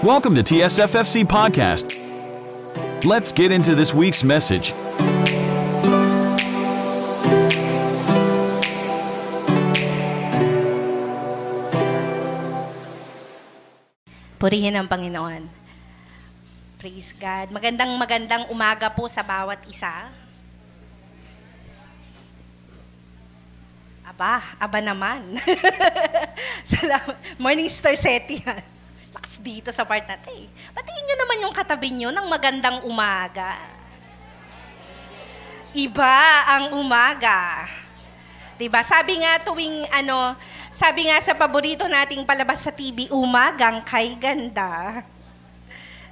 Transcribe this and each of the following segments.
Welcome to TSFFC Podcast. Let's get into this week's message. Purihin ang Panginoon. Praise God. Magandang magandang umaga po sa bawat isa. Aba, aba naman. Salamat. Morning Star Seti. Dito sa part na ito eh. Patingin nyo naman yung katabi nyo ng magandang umaga. Iba ang umaga. 'Di ba? Sabi nga tuwing ano, sabi nga sa paborito nating palabas sa TV, umagang kay ganda.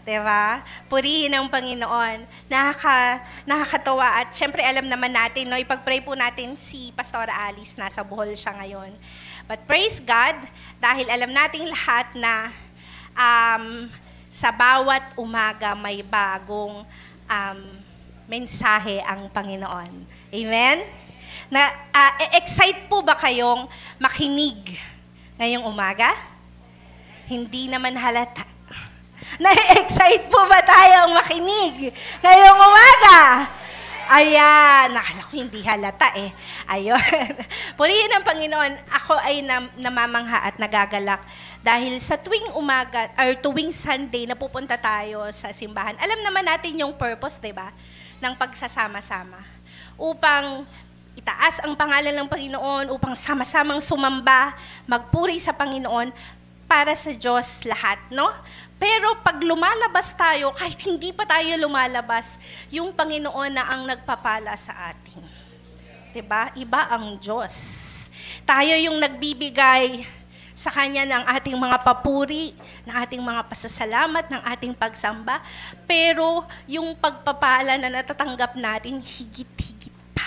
'Di ba? Purihin ang Panginoon. Nakaka nakakatawa at syempre alam naman natin no, ipag-pray po natin si Pastora Alice nasa Bohol siya ngayon. But praise God dahil alam nating lahat na um, sa bawat umaga may bagong um, mensahe ang Panginoon. Amen? Na, uh, excite po ba kayong makinig ngayong umaga? Hindi naman halata. Na-excite po ba tayong makinig ngayong umaga? Ayan, nakala ko hindi halata eh. Ayun. Purihin ng Panginoon, ako ay nam- namamangha at nagagalak dahil sa tuwing umaga or tuwing Sunday na pupunta tayo sa simbahan. Alam naman natin yung purpose, 'di ba? ng pagsasama-sama. Upang itaas ang pangalan ng Panginoon, upang sama-samang sumamba, magpuri sa Panginoon para sa Diyos lahat, no? Pero pag lumalabas tayo, kahit hindi pa tayo lumalabas, yung Panginoon na ang nagpapala sa atin. 'Di ba? Iba ang Diyos. Tayo yung nagbibigay sa Kanya ng ating mga papuri, ng ating mga pasasalamat, ng ating pagsamba. Pero yung pagpapala na natatanggap natin, higit-higit pa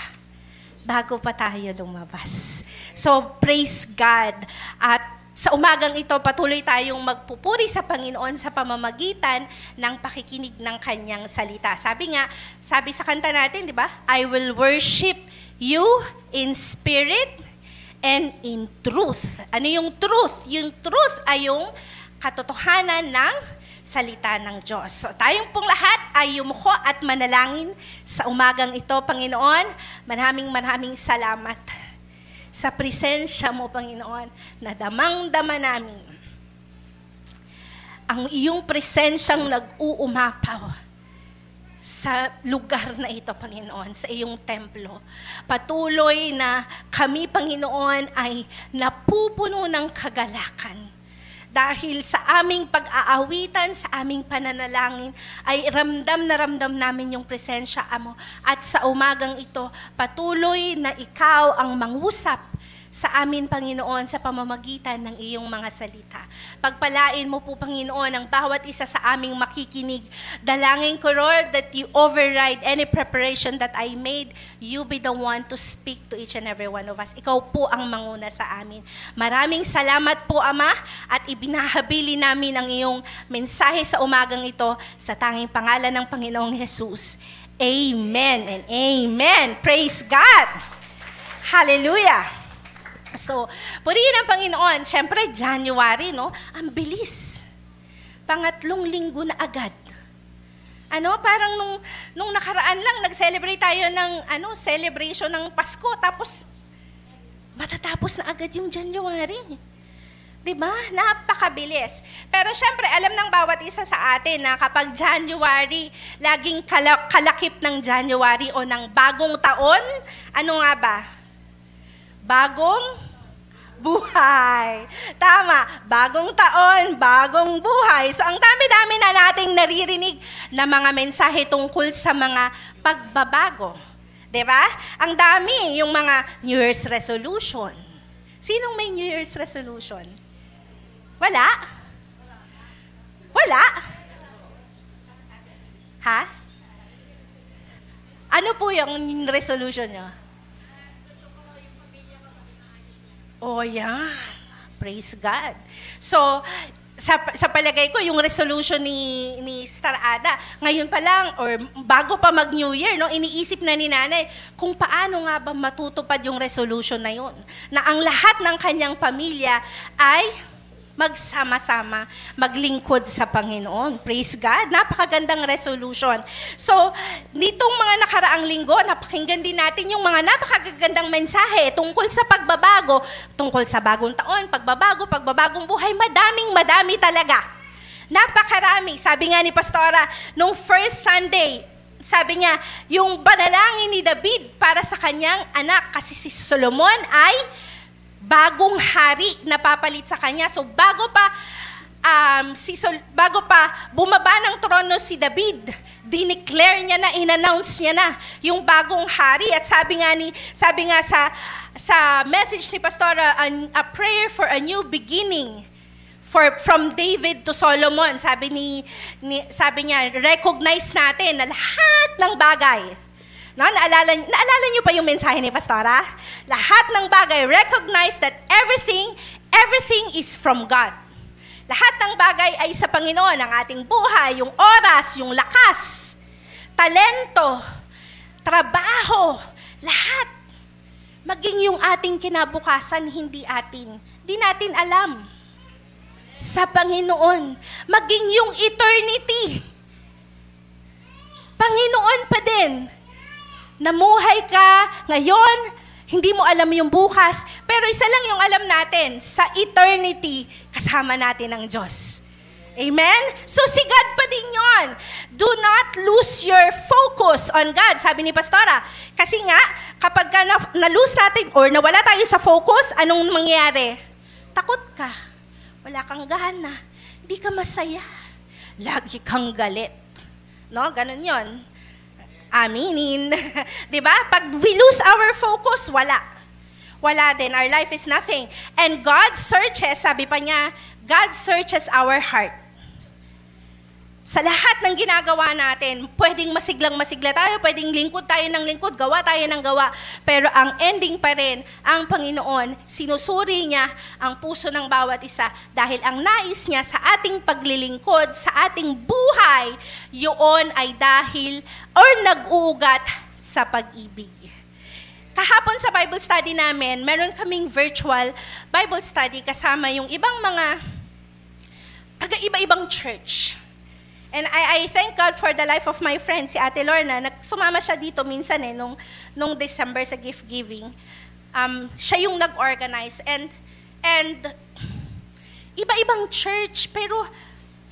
bago pa tayo lumabas. So, praise God. At sa umagang ito, patuloy tayong magpupuri sa Panginoon sa pamamagitan ng pakikinig ng kanyang salita. Sabi nga, sabi sa kanta natin, di ba? I will worship you in spirit and in truth. Ano yung truth? Yung truth ay yung katotohanan ng salita ng Diyos. So tayong pong lahat ay yumuko at manalangin sa umagang ito, Panginoon. Maraming maraming salamat sa presensya mo, Panginoon, na damang-dama namin ang iyong presensyang nag-uumapaw sa lugar na ito, Panginoon, sa iyong templo. Patuloy na kami, Panginoon, ay napupuno ng kagalakan. Dahil sa aming pag-aawitan, sa aming pananalangin, ay ramdam na ramdam namin yung presensya mo. At sa umagang ito, patuloy na ikaw ang mangusap sa amin, Panginoon, sa pamamagitan ng iyong mga salita. Pagpalain mo po, Panginoon, ang bawat isa sa aming makikinig. Dalangin ko, Lord, that you override any preparation that I made. You be the one to speak to each and every one of us. Ikaw po ang manguna sa amin. Maraming salamat po, Ama, at ibinahabili namin ang iyong mensahe sa umagang ito sa tanging pangalan ng Panginoong Jesus. Amen and amen. Praise God. Hallelujah. So, purihin ang Panginoon. Siyempre, January, no? Ang bilis. Pangatlong linggo na agad. Ano, parang nung, nung nakaraan lang, nag-celebrate tayo ng ano, celebration ng Pasko. Tapos, matatapos na agad yung January. Di ba? Napakabilis. Pero syempre, alam ng bawat isa sa atin na kapag January, laging kalak- kalakip ng January o ng bagong taon, ano nga ba? Bagong buhay. Tama, bagong taon, bagong buhay. So ang dami-dami na nating naririnig na mga mensahe tungkol sa mga pagbabago. 'Di ba? Ang dami yung mga New Year's resolution. Sinong may New Year's resolution? Wala? Wala? Ha? Ano po yung resolution nyo? Oh, yan. Praise God. So, sa, sa palagay ko, yung resolution ni, ni Star Ada, ngayon pa lang, or bago pa mag-New Year, no, iniisip na ni nanay kung paano nga ba matutupad yung resolution na yun. Na ang lahat ng kanyang pamilya ay magsama-sama, maglingkod sa Panginoon. Praise God. Napakagandang resolution. So, nitong mga nakaraang linggo, napakinggan din natin yung mga napakagandang mensahe tungkol sa pagbabago, tungkol sa bagong taon, pagbabago, pagbabagong buhay. Madaming madami talaga. Napakarami. Sabi nga ni Pastora, nung first Sunday, sabi niya, yung panalangin ni David para sa kanyang anak, kasi si Solomon ay bagong hari na papalit sa kanya. So bago pa um, si Sol- bago pa bumaba ng trono si David, dineclare niya na, inannounce niya na yung bagong hari. At sabi nga, ni, sabi nga sa, sa message ni Pastora, a, a prayer for a new beginning for from David to Solomon. Sabi ni, ni sabi niya, recognize natin na lahat ng bagay No, naalala, naalala niyo pa yung mensahe ni Pastora? Lahat ng bagay, recognize that everything, everything is from God. Lahat ng bagay ay sa Panginoon, ang ating buhay, yung oras, yung lakas, talento, trabaho, lahat. Maging yung ating kinabukasan, hindi atin. Di natin alam. Sa Panginoon. Maging yung eternity. Panginoon pa din namuhay ka ngayon, hindi mo alam yung bukas, pero isa lang yung alam natin, sa eternity, kasama natin ang Diyos. Amen? So si God pa din yon. Do not lose your focus on God, sabi ni Pastora. Kasi nga, kapag ka na, na-lose natin or nawala tayo sa focus, anong mangyayari? Takot ka. Wala kang gana. Hindi ka masaya. Lagi kang galit. No? Ganun yon aminin. 'Di ba? Pag we lose our focus, wala. Wala din. Our life is nothing. And God searches, sabi pa niya, God searches our heart. Sa lahat ng ginagawa natin, pwedeng masiglang masigla tayo, pwedeng lingkod tayo ng lingkod, gawa tayo ng gawa. Pero ang ending pa rin, ang Panginoon, sinusuri niya ang puso ng bawat isa dahil ang nais niya sa ating paglilingkod, sa ating buhay, yun ay dahil or nag-uugat sa pag-ibig. Kahapon sa Bible study namin, meron kaming virtual Bible study kasama yung ibang mga taga-iba-ibang church. And I, I thank God for the life of my friend, si Ate Lorna. Sumama siya dito minsan eh, nung, nung December sa gift giving. Um, siya yung nag-organize. And, and iba-ibang church, pero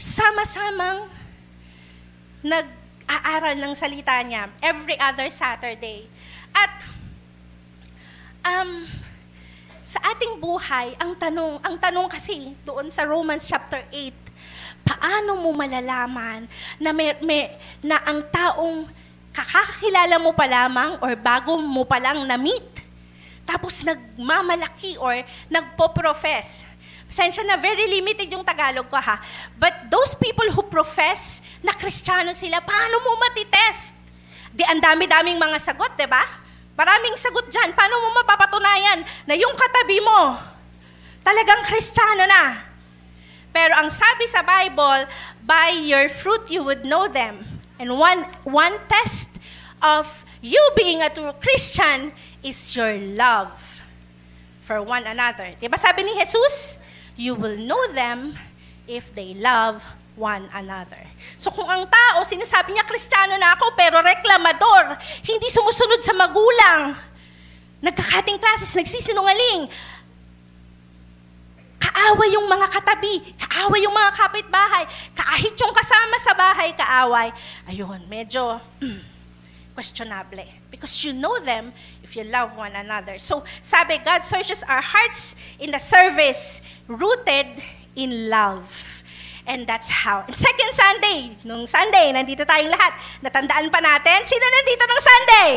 sama-samang nag-aaral ng salita niya every other Saturday. At um, sa ating buhay, ang tanong, ang tanong kasi doon sa Romans chapter 8, paano mo malalaman na, may, may, na ang taong kakakilala mo pa lamang or bago mo pa lang na-meet, tapos nagmamalaki or nagpo-profess. Pasensya na, very limited yung Tagalog ko ha. But those people who profess na kristyano sila, paano mo matitest? Di ang dami-daming mga sagot, di ba? Maraming sagot dyan. Paano mo mapapatunayan na yung katabi mo, talagang kristyano na? Pero ang sabi sa Bible, by your fruit you would know them. And one, one test of you being a true Christian is your love for one another. Di ba sabi ni Jesus, you will know them if they love one another. So kung ang tao, sinasabi niya, Kristiyano na ako, pero reklamador, hindi sumusunod sa magulang, nagkakating classes, nagsisinungaling, Kaaway yung mga katabi, kaaway yung mga kapitbahay, kahit yung kasama sa bahay, kaaway. Ayun, medyo questionable. Because you know them if you love one another. So, sabi, God searches our hearts in the service rooted in love. And that's how. And second Sunday, nung Sunday, nandito tayong lahat. Natandaan pa natin, sino nandito ng Sunday?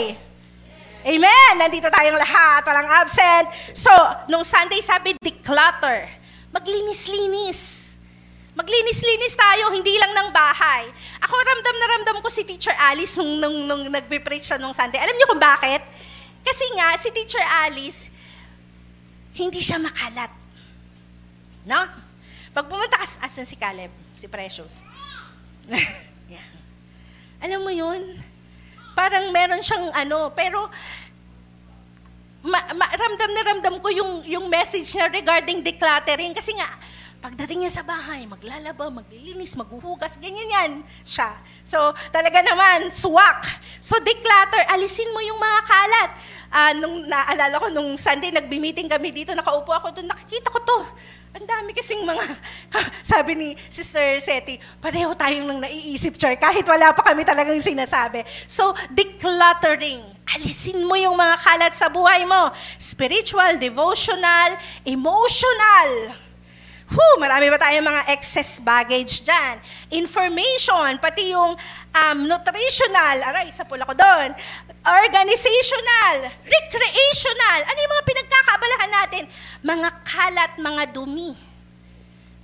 Amen! Nandito tayong lahat, walang absent. So, nung Sunday sabi, declutter. Maglinis-linis. Maglinis-linis tayo, hindi lang ng bahay. Ako ramdam na ramdam ko si Teacher Alice nung, nung, nung nagbe-preach siya nung Sunday. Alam niyo kung bakit? Kasi nga, si Teacher Alice, hindi siya makalat. No? Pag pumunta ka, asan si Caleb? Si Precious. yeah. Alam mo yun? Parang meron siyang ano, pero ma, ma, ramdam na ramdam ko yung, yung message niya regarding decluttering. Kasi nga, Pagdating niya sa bahay, maglalaba, maglilinis, maghuhugas, ganyan yan siya. So, talaga naman, swak. So, declutter, alisin mo yung mga kalat. Uh, nung naalala ko, nung Sunday, nagbi-meeting kami dito, nakaupo ako doon, nakikita ko to. Ang dami kasing mga, sabi ni Sister Seti, pareho tayong nang naiisip, Char, kahit wala pa kami talagang sinasabi. So, decluttering. Alisin mo yung mga kalat sa buhay mo. Spiritual, devotional, emotional. Whew, marami pa tayong mga excess baggage dyan. Information, pati yung um, nutritional, aray, isa pula ko doon. Organizational, recreational, ano yung mga pinagkakabalahan natin? Mga kalat, mga dumi.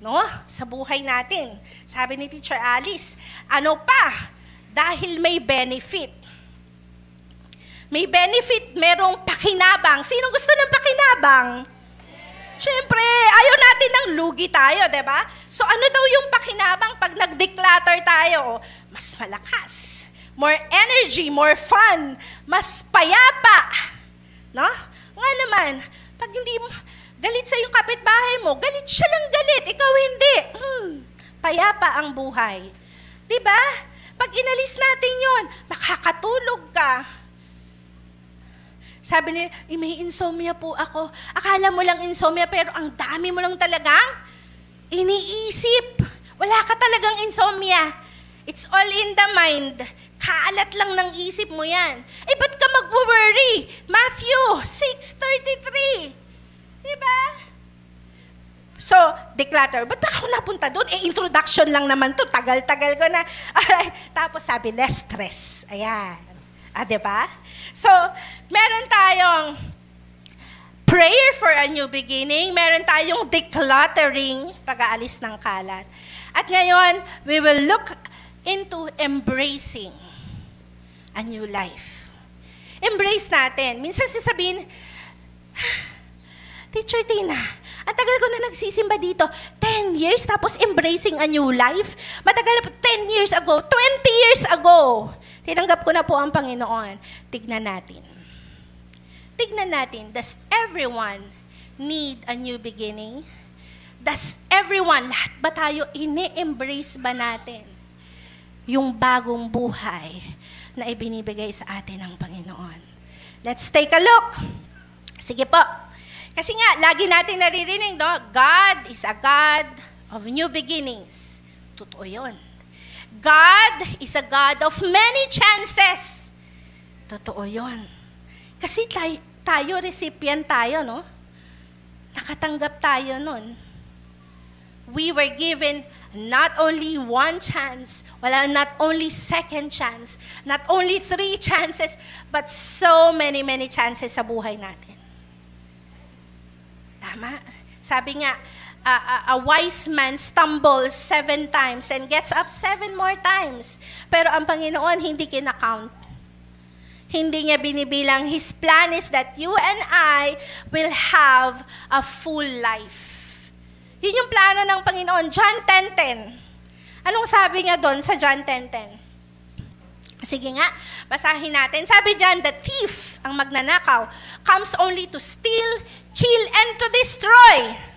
No? Sa buhay natin. Sabi ni Teacher Alice, ano pa? Dahil may benefit. May benefit, merong pakinabang. Sino gusto ng pakinabang? Siyempre, ayaw natin ng lugi tayo, di ba? So ano daw yung pakinabang pag nag-declutter tayo? Mas malakas, more energy, more fun, mas payapa. No? Nga naman, pag hindi galit sa yung kapitbahay mo, galit siya lang galit, ikaw hindi. Hmm, payapa ang buhay. Di ba? Pag inalis natin yon, makakatulog ka sabi niya, eh, may insomnia po ako. Akala mo lang insomnia, pero ang dami mo lang talagang iniisip. Wala ka talagang insomnia. It's all in the mind. Kaalat lang ng isip mo yan. Eh, ba't ka mag-worry? Matthew 6.33. Diba? So, declutter. Ba't ako napunta doon? Eh, introduction lang naman to. Tagal-tagal ko na. Alright. Tapos sabi, less stress. Ayan. Ah, diba? So, meron tayong prayer for a new beginning. Meron tayong decluttering, pag-aalis ng kalat. At ngayon, we will look into embracing a new life. Embrace natin. Minsan sasabihin, Teacher Tina, ang tagal ko na nagsisimba dito. 10 years, tapos embracing a new life. Matagal na po, 10 years ago, 20 years ago. Tinanggap ko na po ang Panginoon. Tignan natin. Tignan natin, does everyone need a new beginning? Does everyone, lahat ba tayo, ini-embrace ba natin yung bagong buhay na ibinibigay sa atin ng Panginoon? Let's take a look. Sige po. Kasi nga, lagi natin naririnig, no? God is a God of new beginnings. Totoo yun. God is a God of many chances. Totoo yon. Kasi tayo, recipient tayo, no? Nakatanggap tayo nun. We were given not only one chance, wala not only second chance, not only three chances, but so many, many chances sa buhay natin. Tama? Sabi nga, a, a, wise man stumbles seven times and gets up seven more times. Pero ang Panginoon hindi kinakount. Hindi niya binibilang. His plan is that you and I will have a full life. Yun yung plano ng Panginoon. John 10.10. Anong sabi niya doon sa John 10.10? Sige nga, basahin natin. Sabi diyan, the thief, ang magnanakaw, comes only to steal, kill, and to destroy.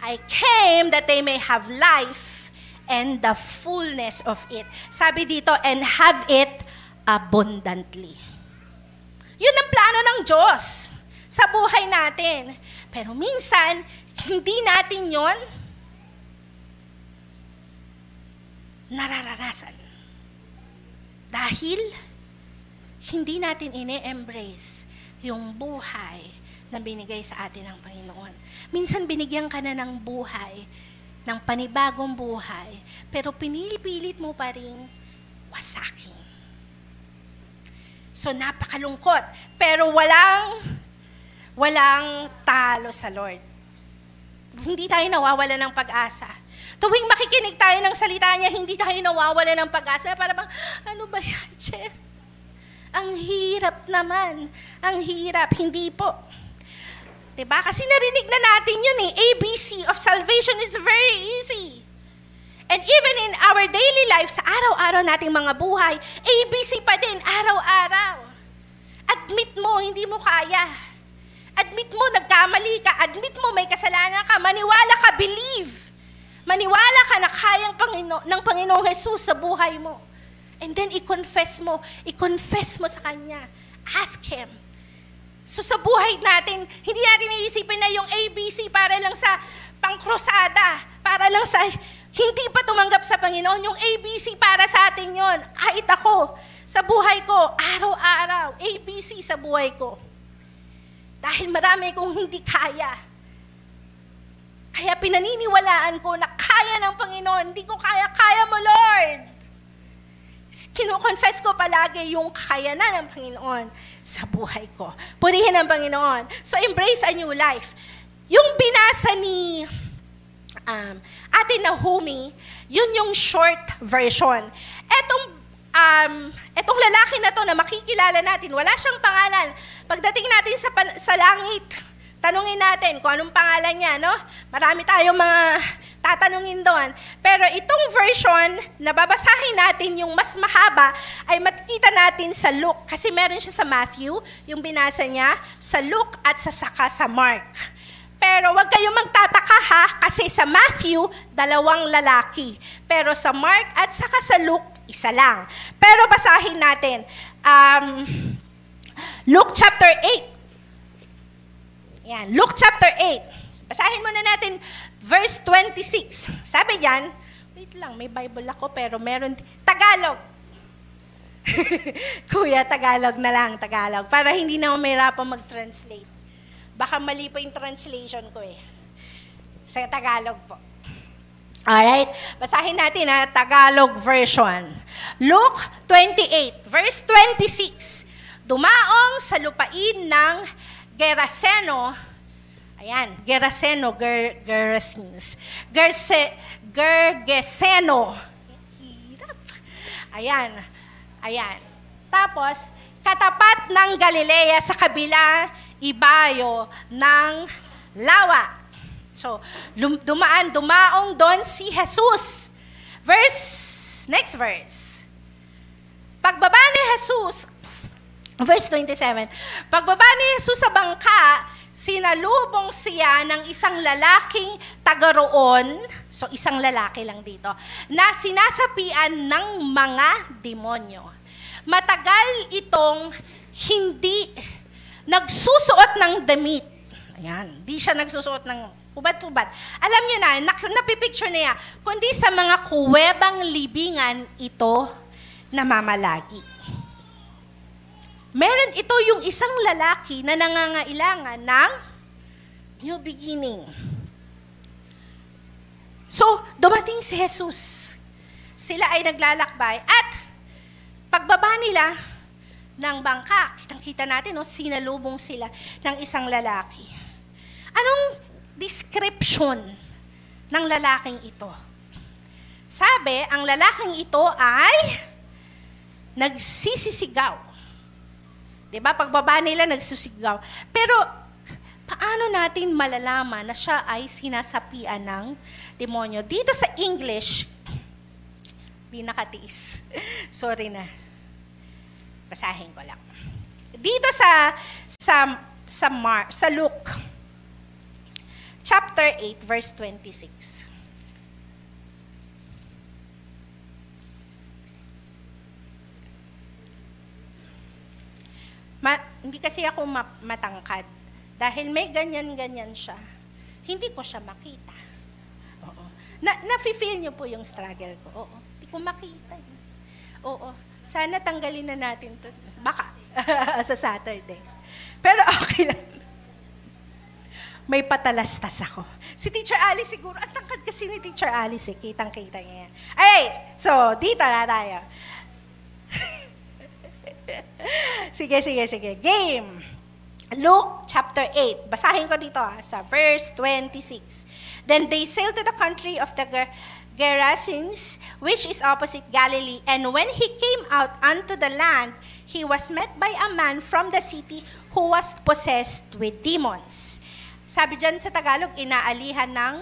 I came that they may have life and the fullness of it. Sabi dito, and have it abundantly. Yun ang plano ng Diyos sa buhay natin. Pero minsan, hindi natin yon nararanasan. Dahil hindi natin ine-embrace yung buhay na binigay sa atin ng Panginoon. Minsan binigyan ka na ng buhay, ng panibagong buhay, pero pinipilit mo pa rin wasakin. So napakalungkot, pero walang walang talo sa Lord. Hindi tayo nawawala ng pag-asa. Tuwing makikinig tayo ng salita niya, hindi tayo nawawala ng pag-asa. Para bang, ano ba yan, Cher? Ang hirap naman. Ang hirap. Hindi po. Diba? Kasi narinig na natin yun eh. ABC of salvation is very easy. And even in our daily life, sa araw-araw nating mga buhay, ABC pa din, araw-araw. Admit mo, hindi mo kaya. Admit mo, nagkamali ka. Admit mo, may kasalanan ka. Maniwala ka, believe. Maniwala ka na kayang Pangino, ng Panginoong Jesus sa buhay mo. And then, i-confess mo. I-confess mo sa Kanya. Ask Him. So sa buhay natin, hindi natin iisipin na yung ABC para lang sa pangkrusada, para lang sa hindi pa tumanggap sa Panginoon. Yung ABC para sa atin yon. Kahit ako, sa buhay ko, araw-araw, ABC sa buhay ko. Dahil marami kong hindi kaya. Kaya pinaniniwalaan ko na kaya ng Panginoon. Hindi ko kaya, kaya mo Lord. Kino-confess ko palagi yung kaya na ng Panginoon sa buhay ko. Purihin ang Panginoon. So embrace a new life. Yung binasa ni um, Ate Nahumi, yun yung short version. Etong um, etong lalaki na to na makikilala natin, wala siyang pangalan. Pagdating natin sa, sa langit, Tanungin natin kung anong pangalan niya, no? Marami tayong mga tatanungin doon. Pero itong version na babasahin natin, yung mas mahaba, ay makikita natin sa Luke. Kasi meron siya sa Matthew, yung binasa niya, sa Luke at sa saka sa Mark. Pero wag kayong magtataka ha, kasi sa Matthew, dalawang lalaki. Pero sa Mark at saka sa Luke, isa lang. Pero basahin natin. Um, Luke chapter 8, yan, Luke chapter 8. Basahin muna natin verse 26. Sabi diyan, wait lang, may Bible ako pero meron, Tagalog. Kuya, Tagalog na lang, Tagalog. Para hindi na mahirapan mag-translate. Baka mali pa yung translation ko eh. Sa Tagalog po. Alright, basahin natin ha, Tagalog version. Luke 28, verse 26. Dumaong sa lupain ng Geraseno, ayan, Geraseno, Ger, Gerasins, Gerse, Gergeseno, hirap, ayan, ayan. Tapos, katapat ng Galilea sa kabila, ibayo ng lawa. So, dumaan, dumaong doon si Jesus. Verse, next verse. Pagbaba ni Jesus, Verse 27, Pagbaba ni Jesus sa bangka, sinalubong siya ng isang lalaking tagaroon, so isang lalaki lang dito, na sinasapian ng mga demonyo. Matagal itong hindi nagsusuot ng damit. Ayan, di siya nagsusuot ng hubad-hubad. Alam niyo na, napipicture niya, kundi sa mga kuwebang libingan ito namamalagi. Meron ito yung isang lalaki na nangangailangan ng new beginning. So, dumating si Jesus. Sila ay naglalakbay at pagbaba nila ng bangka, kitang-kita natin, no, sinalubong sila ng isang lalaki. Anong description ng lalaking ito? Sabi, ang lalaking ito ay nagsisisigaw. 'Di ba? Pagbaba nila nagsusigaw. Pero paano natin malalaman na siya ay sinasapian ng demonyo? Dito sa English, di nakatiis. Sorry na. Basahin ko lang. Dito sa sa sa Mar, sa Luke chapter 8 verse 26. Ma- hindi kasi ako ma- matangkad. Dahil may ganyan-ganyan siya. Hindi ko siya makita. Oo. Na, na-feel niyo po yung struggle ko. Oo. Hindi ko makita. Eh. Oo. Sana tanggalin na natin to. Baka. sa Saturday. Pero okay lang. May patalastas ako. Si Teacher Alice siguro, ang tangkad kasi ni Teacher Alice, eh. kitang-kita niya yan. Alright, so dito na tayo. sige, sige, sige. Game. Luke chapter 8. Basahin ko dito ah, sa verse 26. Then they sailed to the country of the Ger- Gerasenes, which is opposite Galilee. And when he came out unto the land, he was met by a man from the city who was possessed with demons. Sabi dyan sa Tagalog, inaalihan ng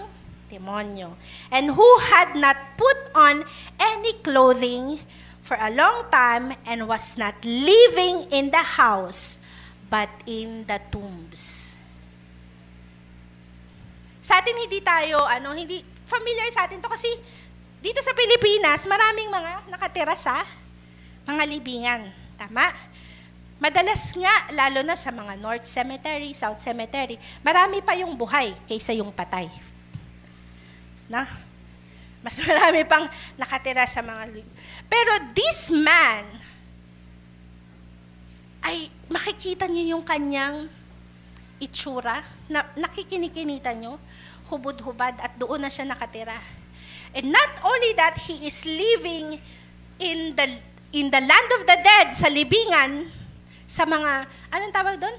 demonyo. And who had not put on any clothing, for a long time and was not living in the house, but in the tombs. Sa atin hindi tayo, ano, hindi, familiar sa atin to kasi dito sa Pilipinas, maraming mga nakatira sa mga libingan. Tama? Madalas nga, lalo na sa mga North Cemetery, South Cemetery, marami pa yung buhay kaysa yung patay. Na? Mas marami pang nakatira sa mga... Pero this man, ay makikita niyo yung kanyang itsura, na, nakikinikinita niyo, hubad-hubad at doon na siya nakatira. And not only that, he is living in the in the land of the dead, sa libingan, sa mga, anong tawag doon?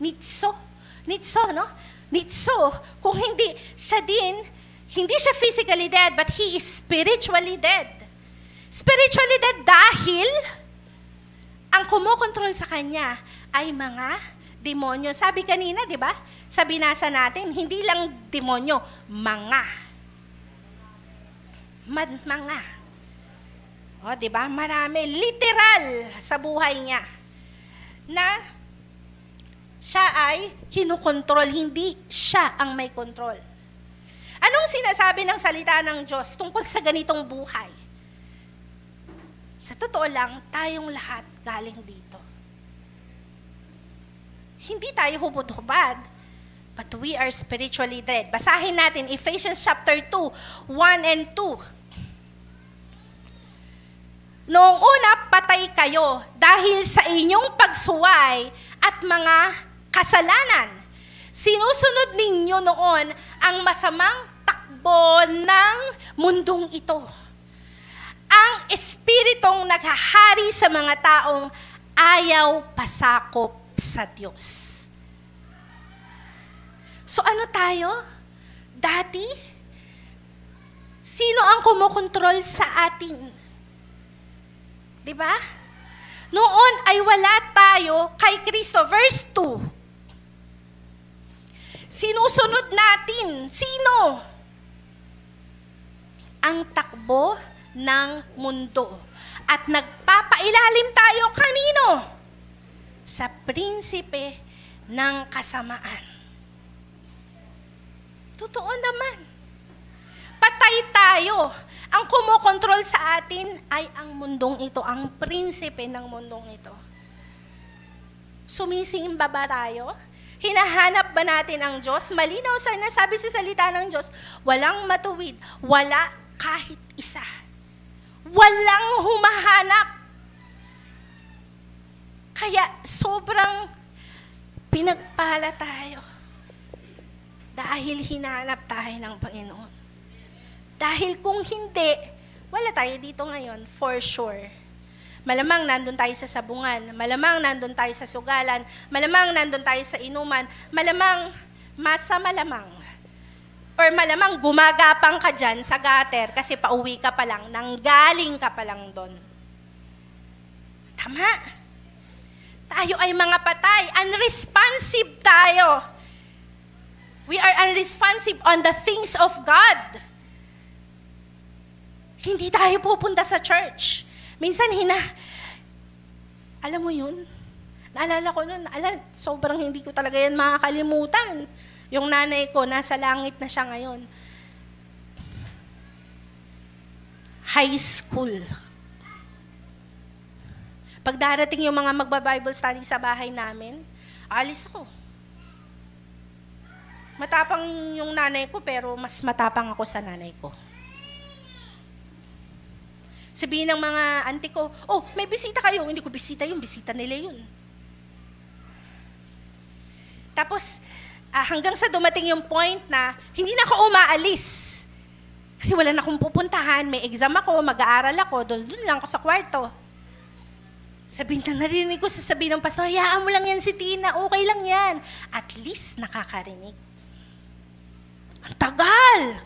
Nitso. Nitso, no? Nitso. Kung hindi, siya din, hindi siya physically dead, but he is spiritually dead. Spiritually dead dahil ang kumokontrol sa kanya ay mga demonyo. Sabi kanina, di ba? Sa binasa natin, hindi lang demonyo, mga. Mad, mga. O, di ba? Marami. Literal sa buhay niya. Na siya ay kinukontrol, hindi siya ang may kontrol. Anong sinasabi ng salita ng Diyos tungkol sa ganitong buhay? Sa totoo lang, tayong lahat galing dito. Hindi tayo hubod-hubad, but we are spiritually dead. Basahin natin Ephesians chapter 2, 1 and 2. Noong una, patay kayo dahil sa inyong pagsuway at mga kasalanan. Sinusunod ninyo noon ang masamang takbo ng mundong ito. Ang espiritong naghahari sa mga taong ayaw pasakop sa Diyos. So ano tayo? Dati, sino ang kumokontrol sa atin? 'Di ba? Noon ay wala tayo kay Kristo. Verse 2. Sinusunod natin. Sino? Ang takbo ng mundo. At nagpapailalim tayo kanino? Sa prinsipe ng kasamaan. Totoo naman. Patay tayo. Ang kumokontrol sa atin ay ang mundong ito, ang prinsipe ng mundong ito. Sumisingba ba tayo? Hinahanap ba natin ang Diyos? Malinaw sa nasabi sa salita ng Diyos, walang matuwid, wala kahit isa. Walang humahanap. Kaya sobrang pinagpala tayo dahil hinanap tayo ng Panginoon. Dahil kung hindi, wala tayo dito ngayon, for sure. Malamang nandun tayo sa sabungan, malamang nandun tayo sa sugalan, malamang nandun tayo sa inuman, malamang masa malamang. Or malamang gumagapang ka dyan sa gutter kasi pauwi ka pa lang, nanggaling ka pa lang doon. Tama. Tayo ay mga patay, unresponsive tayo. We are unresponsive on the things of God. Hindi tayo pupunta sa church. Minsan hina, alam mo yun? Naalala ko noon, alam, sobrang hindi ko talaga yan makakalimutan. Yung nanay ko, nasa langit na siya ngayon. High school. Pag darating yung mga magba-Bible study sa bahay namin, alis ako. Matapang yung nanay ko, pero mas matapang ako sa nanay ko. Sabihin ng mga auntie ko, oh, may bisita kayo. Hindi ko bisita yun, bisita nila yun. Tapos, uh, hanggang sa dumating yung point na hindi na ako umaalis. Kasi wala na akong pupuntahan, may exam ako, mag-aaral ako, doon, lang ako sa kwarto. Sabihin na narinig ko, sasabihin ng pastor, hayaan mo lang yan si Tina, okay lang yan. At least nakakarinig. Ang tagal!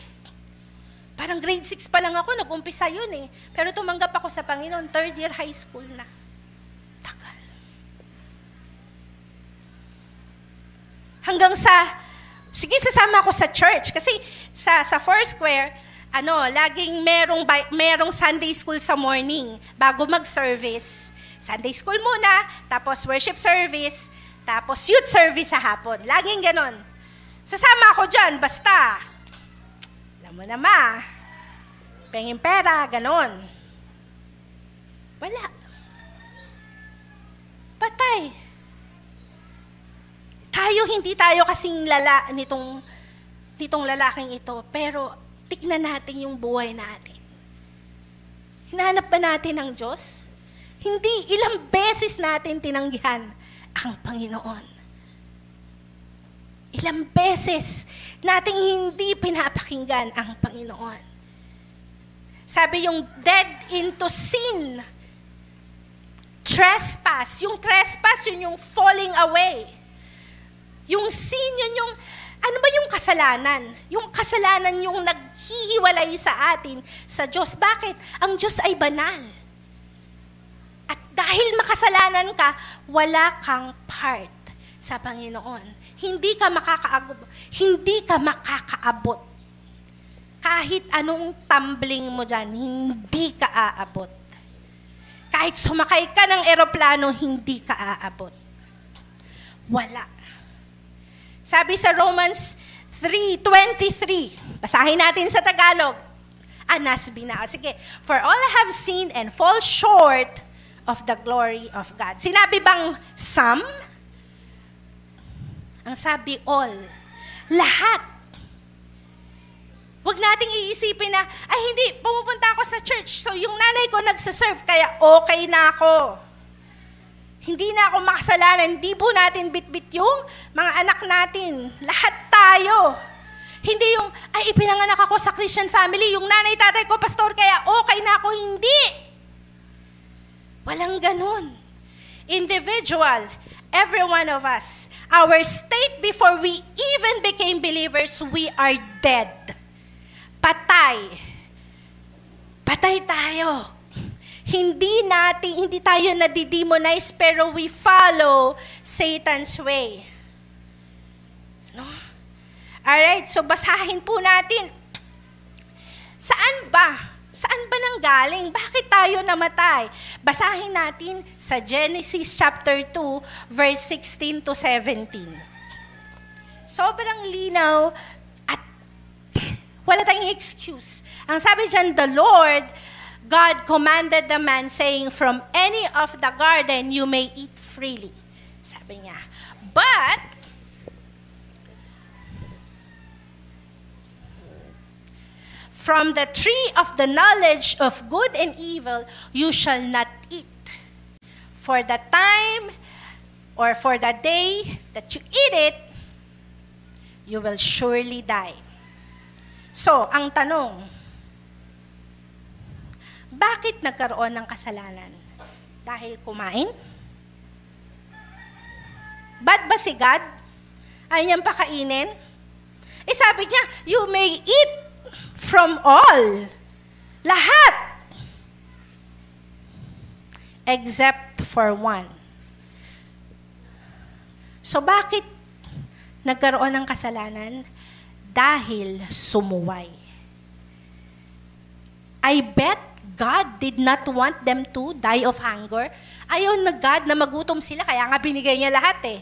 Parang grade 6 pa lang ako, nag-umpisa yun eh. Pero tumanggap ako sa Panginoon, third year high school na. Tagal. Hanggang sa, sige, sasama ako sa church. Kasi sa, sa First Square, ano, laging merong, merong Sunday school sa morning bago mag-service. Sunday school muna, tapos worship service, tapos youth service sa hapon. Laging ganon. Sasama ako dyan, basta Alam mo naman. Pengin pera, ganon. Wala. Patay. Tayo, hindi tayo kasing lala nitong, nitong lalaking ito, pero tignan natin yung buhay natin. Hinahanap ba natin ang Diyos? Hindi. Ilang beses natin tinanggihan ang Panginoon. Ilang beses nating hindi pinapakinggan ang Panginoon. Sabi yung dead into sin. Trespass. Yung trespass, yun yung falling away. Yung sin, yun yung, ano ba yung kasalanan? Yung kasalanan yung naghihiwalay sa atin sa Diyos. Bakit? Ang Diyos ay banal. At dahil makasalanan ka, wala kang part sa Panginoon. Hindi ka makakaabot. Hindi ka makakaabot. Kahit anong tumbling mo dyan, hindi ka aabot. Kahit sumakay ka ng eroplano, hindi ka aabot. Wala. Sabi sa Romans 3.23, basahin natin sa Tagalog. Anas bina. Sige. For all have seen and fall short of the glory of God. Sinabi bang some? Ang sabi all. Lahat. Huwag nating iisipin na, ay hindi, pumupunta ako sa church. So yung nanay ko nagsaserve, kaya okay na ako. Hindi na ako makasalanan. Hindi po natin bitbit yung mga anak natin. Lahat tayo. Hindi yung, ay ipinanganak ako sa Christian family. Yung nanay, tatay ko, pastor, kaya okay na ako. Hindi. Walang ganun. Individual, every one of us, our state before we even became believers, we are dead. Patay. Patay tayo. Hindi natin, hindi tayo nadidemonize, pero we follow Satan's way. No? Alright, so basahin po natin. Saan ba? Saan ba nang galing? Bakit tayo namatay? Basahin natin sa Genesis chapter 2, verse 16 to 17. Sobrang linaw at wala tayong excuse. Ang sabi dyan, the Lord, God commanded the man saying, from any of the garden you may eat freely. Sabi niya. But, from the tree of the knowledge of good and evil you shall not eat. For the time or for the day that you eat it, you will surely die. So, ang tanong, bakit nagkaroon ng kasalanan? Dahil kumain? Bad ba si God? Ayaw niyang pakainin? Eh sabi niya, you may eat from all. Lahat. Except for one. So bakit nagkaroon ng kasalanan? Dahil sumuway. I bet God did not want them to die of hunger. Ayaw na God na magutom sila, kaya nga binigay niya lahat eh.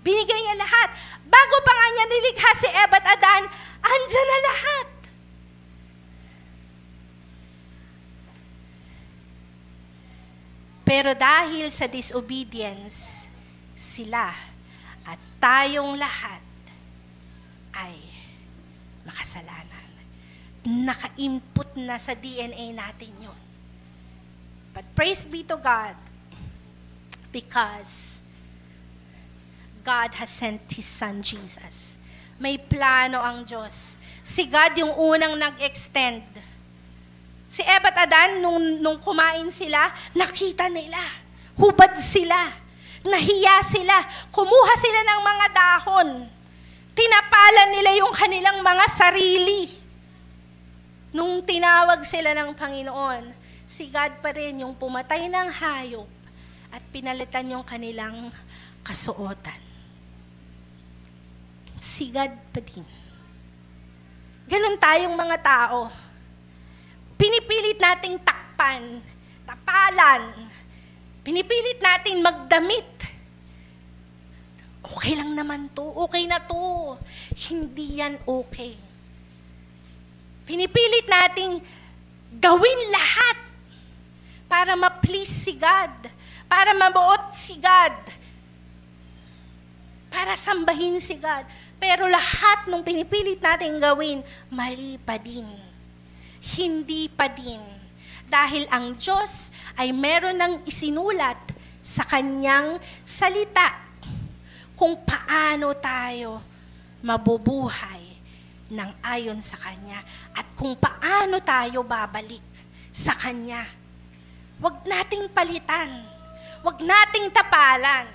Binigay niya lahat. Bago pa nga niya nilikha si Eva at Adan, andyan na lahat. Pero dahil sa disobedience, sila at tayong lahat ay makasalanan. Naka-input na sa DNA natin yon. But praise be to God because God has sent His Son Jesus. May plano ang Diyos. Si God yung unang nag-extend. Si Eva at Adan, nung, nung kumain sila, nakita nila. Hubad sila. Nahiya sila. Kumuha sila ng mga dahon. Tinapalan nila yung kanilang mga sarili. Nung tinawag sila ng Panginoon, si God pa rin yung pumatay ng hayop at pinalitan yung kanilang kasuotan. Si God pa din. Ganon tayong mga tao. Pinipilit nating takpan, tapalan, pinipilit nating magdamit. Okay lang naman to, okay na to. Hindi yan okay. Pinipilit nating gawin lahat para ma-please si God, para mabuot si God, para sambahin si God. Pero lahat ng pinipilit nating gawin, mali pa din. Hindi pa din. Dahil ang Diyos ay meron ng isinulat sa kanyang salita kung paano tayo mabubuhay ng ayon sa Kanya at kung paano tayo babalik sa Kanya. Huwag nating palitan. Huwag nating tapalan.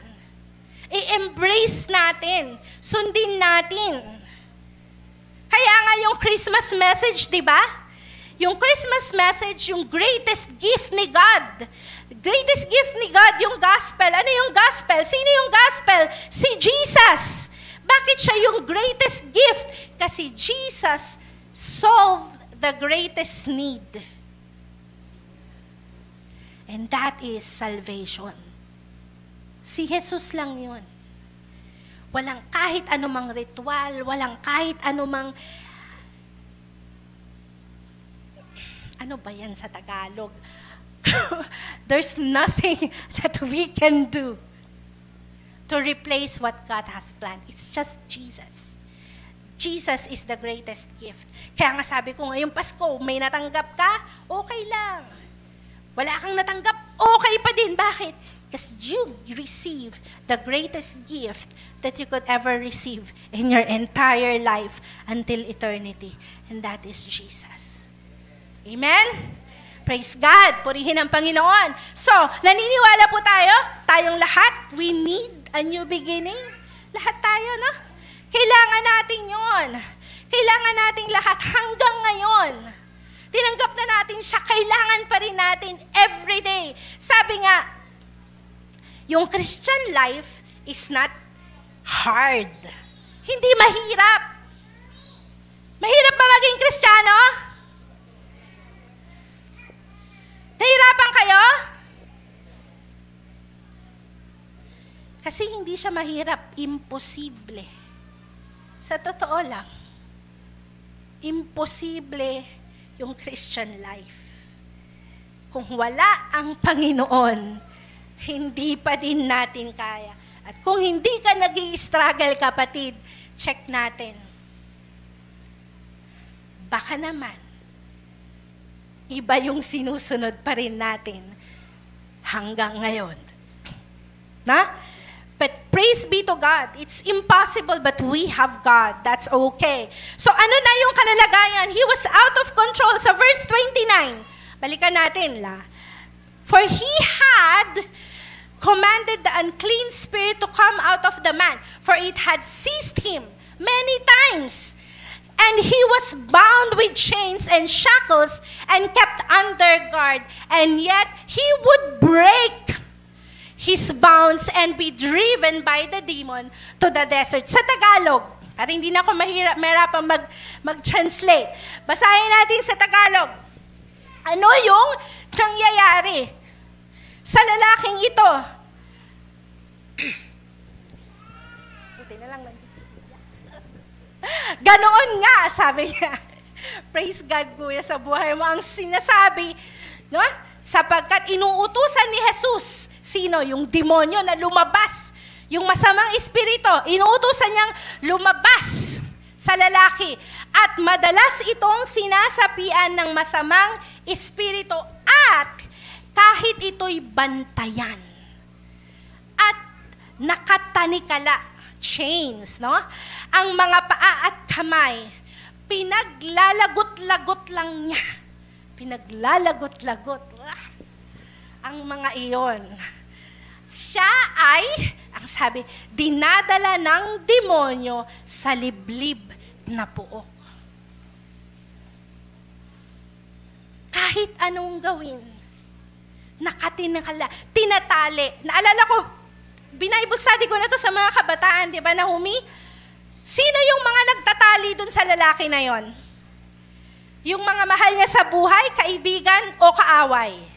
I-embrace natin. Sundin natin. Kaya nga yung Christmas message, di ba? Yung Christmas message, yung greatest gift ni God. Greatest gift ni God, yung gospel. Ano yung gospel? Sino yung gospel? Si Jesus. Bakit siya yung greatest gift? Kasi Jesus solved the greatest need. And that is salvation. Si Jesus lang yun. Walang kahit anumang ritual, walang kahit anumang ano ba yan sa Tagalog? There's nothing that we can do to replace what God has planned. It's just Jesus. Jesus is the greatest gift. Kaya nga sabi ko ngayong Pasko, may natanggap ka, okay lang. Wala kang natanggap, okay pa din. Bakit? Because you receive the greatest gift that you could ever receive in your entire life until eternity. And that is Jesus. Amen? Praise God. Purihin ang Panginoon. So, naniniwala po tayo, tayong lahat, we need a new beginning. Lahat tayo, no? Kailangan natin yon. Kailangan nating lahat hanggang ngayon. Tinanggap na natin siya, kailangan pa rin natin every day. Sabi nga, yung Christian life is not hard. Hindi mahirap. Mahirap ba maging Kristiyano? Nahirapan kayo? Kasi hindi siya mahirap, imposible. Sa totoo lang, imposible yung Christian life. Kung wala ang Panginoon, hindi pa din natin kaya. At kung hindi ka nag struggle kapatid, check natin. Baka naman, iba yung sinusunod pa rin natin hanggang ngayon. Na? But praise be to God. It's impossible, but we have God. That's okay. So ano na yung kalalagayan? He was out of control. Sa verse 29, balikan natin la. For he had commanded the unclean spirit to come out of the man, for it had seized him many times. And he was bound with chains and shackles and kept under guard. And yet he would break his bounds and be driven by the demon to the desert. Sa Tagalog, para hindi na ako mahirap, mahirapan mag, mag-translate. Basahin natin sa Tagalog. Ano yung nangyayari sa lalaking ito? Buti na lang Ganoon nga, sabi niya. Praise God, kuya, sa buhay mo. Ang sinasabi, no? sapagkat inuutusan ni Jesus Sino? Yung demonyo na lumabas. Yung masamang espiritu, inuutosan niyang lumabas sa lalaki. At madalas itong sinasapian ng masamang espiritu at kahit ito'y bantayan. At nakatanikala, chains, no? Ang mga paa at kamay, pinaglalagot-lagot lang niya. Pinaglalagot-lagot. Ah, ang mga iyon siya ay, ang sabi, dinadala ng demonyo sa liblib na puok. Kahit anong gawin, nakatinakala, tinatali. Naalala ko, binible study ko na to sa mga kabataan, di ba, Nahumi? Sino yung mga nagtatali dun sa lalaki na yon? Yung mga mahal niya sa buhay, kaibigan o kaaway?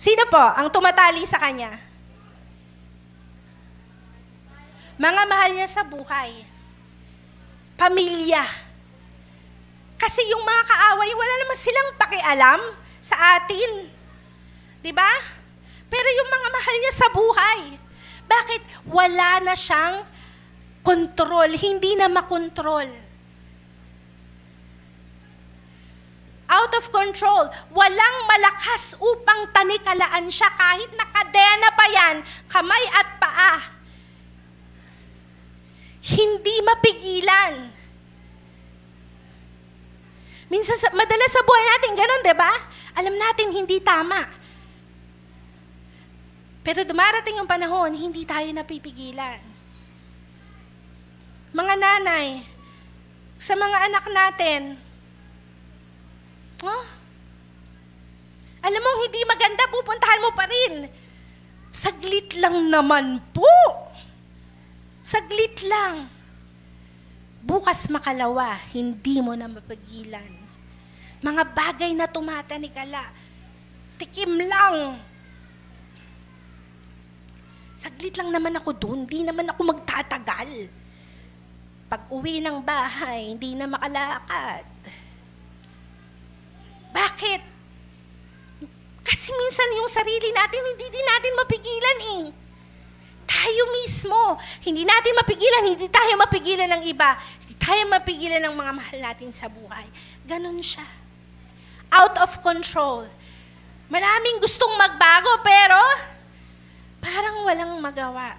Sino po ang tumatali sa kanya? Mga mahal niya sa buhay. Pamilya. Kasi yung mga kaaway, wala naman silang pakialam sa atin. 'Di ba? Pero yung mga mahal niya sa buhay, bakit wala na siyang kontrol, hindi na makontrol? Out of control. Walang malakas upang tanikalaan siya kahit nakadena pa yan, kamay at paa. Hindi mapigilan. Minsan, sa, madalas sa buhay natin, ganun, di ba? Alam natin, hindi tama. Pero dumarating yung panahon, hindi tayo napipigilan. Mga nanay, sa mga anak natin, oh, alam mo, hindi maganda, pupuntahan mo pa rin. Saglit lang naman po. Saglit lang. Bukas makalawa, hindi mo na mapagilan. Mga bagay na tumatanikala. Tikim lang. Saglit lang naman ako doon, hindi naman ako magtatagal. Pag uwi ng bahay, hindi na makalakad. Bakit? Kasi minsan yung sarili natin, hindi din natin mapigilan eh. Tayo mismo, hindi natin mapigilan, hindi tayo mapigilan ng iba, hindi tayo mapigilan ng mga mahal natin sa buhay. Ganon siya. Out of control. Maraming gustong magbago, pero parang walang magawa.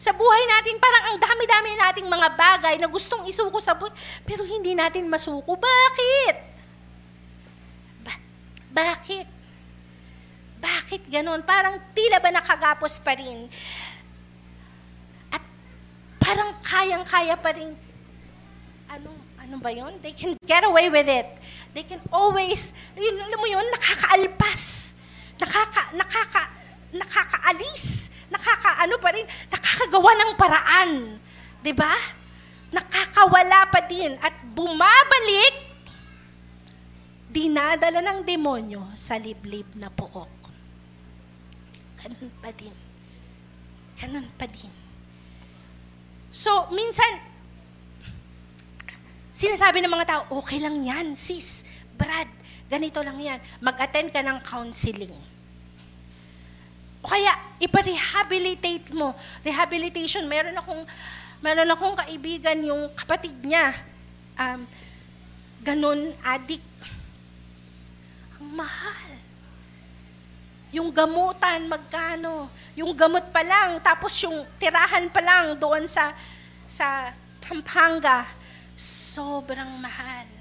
Sa buhay natin, parang ang dami-dami nating mga bagay na gustong isuko sa buhay, pero hindi natin masuko. Bakit? Ba- bakit? Bakit ganon? Parang tila ba nakagapos pa rin? At parang kayang-kaya pa rin, ano, ano ba yon? They can get away with it. They can always, yun, alam mo yun, nakakaalpas. Nakaka, nakaka, nakakaalis. Nakakaano pa rin, nakakagawa ng paraan. 'Di ba? Nakakawala pa din at bumabalik dinadala ng demonyo sa liblib na pook. Ganun pa din. Ganun pa din. So, minsan, sinasabi ng mga tao, okay lang yan, sis, Brad, ganito lang yan. Mag-attend ka ng counseling. O kaya, ipa-rehabilitate mo. Rehabilitation, meron akong, meron akong kaibigan, yung kapatid niya, um, ganun, addict. Ang mahal. Yung gamutan, magkano? Yung gamot pa lang, tapos yung tirahan pa lang doon sa, sa Pampanga, sobrang mahal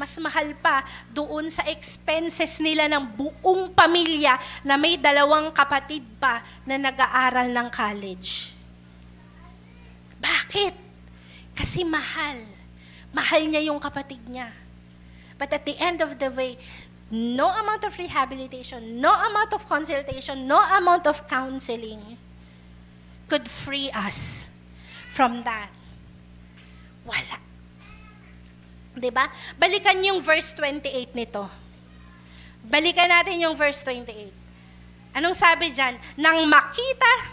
mas mahal pa doon sa expenses nila ng buong pamilya na may dalawang kapatid pa na nag-aaral ng college. Bakit? Kasi mahal. Mahal niya yung kapatid niya. But at the end of the way, no amount of rehabilitation, no amount of consultation, no amount of counseling could free us from that. Wala ba? Balikan yung verse 28 nito. Balikan natin yung verse 28. Anong sabi diyan? Nang makita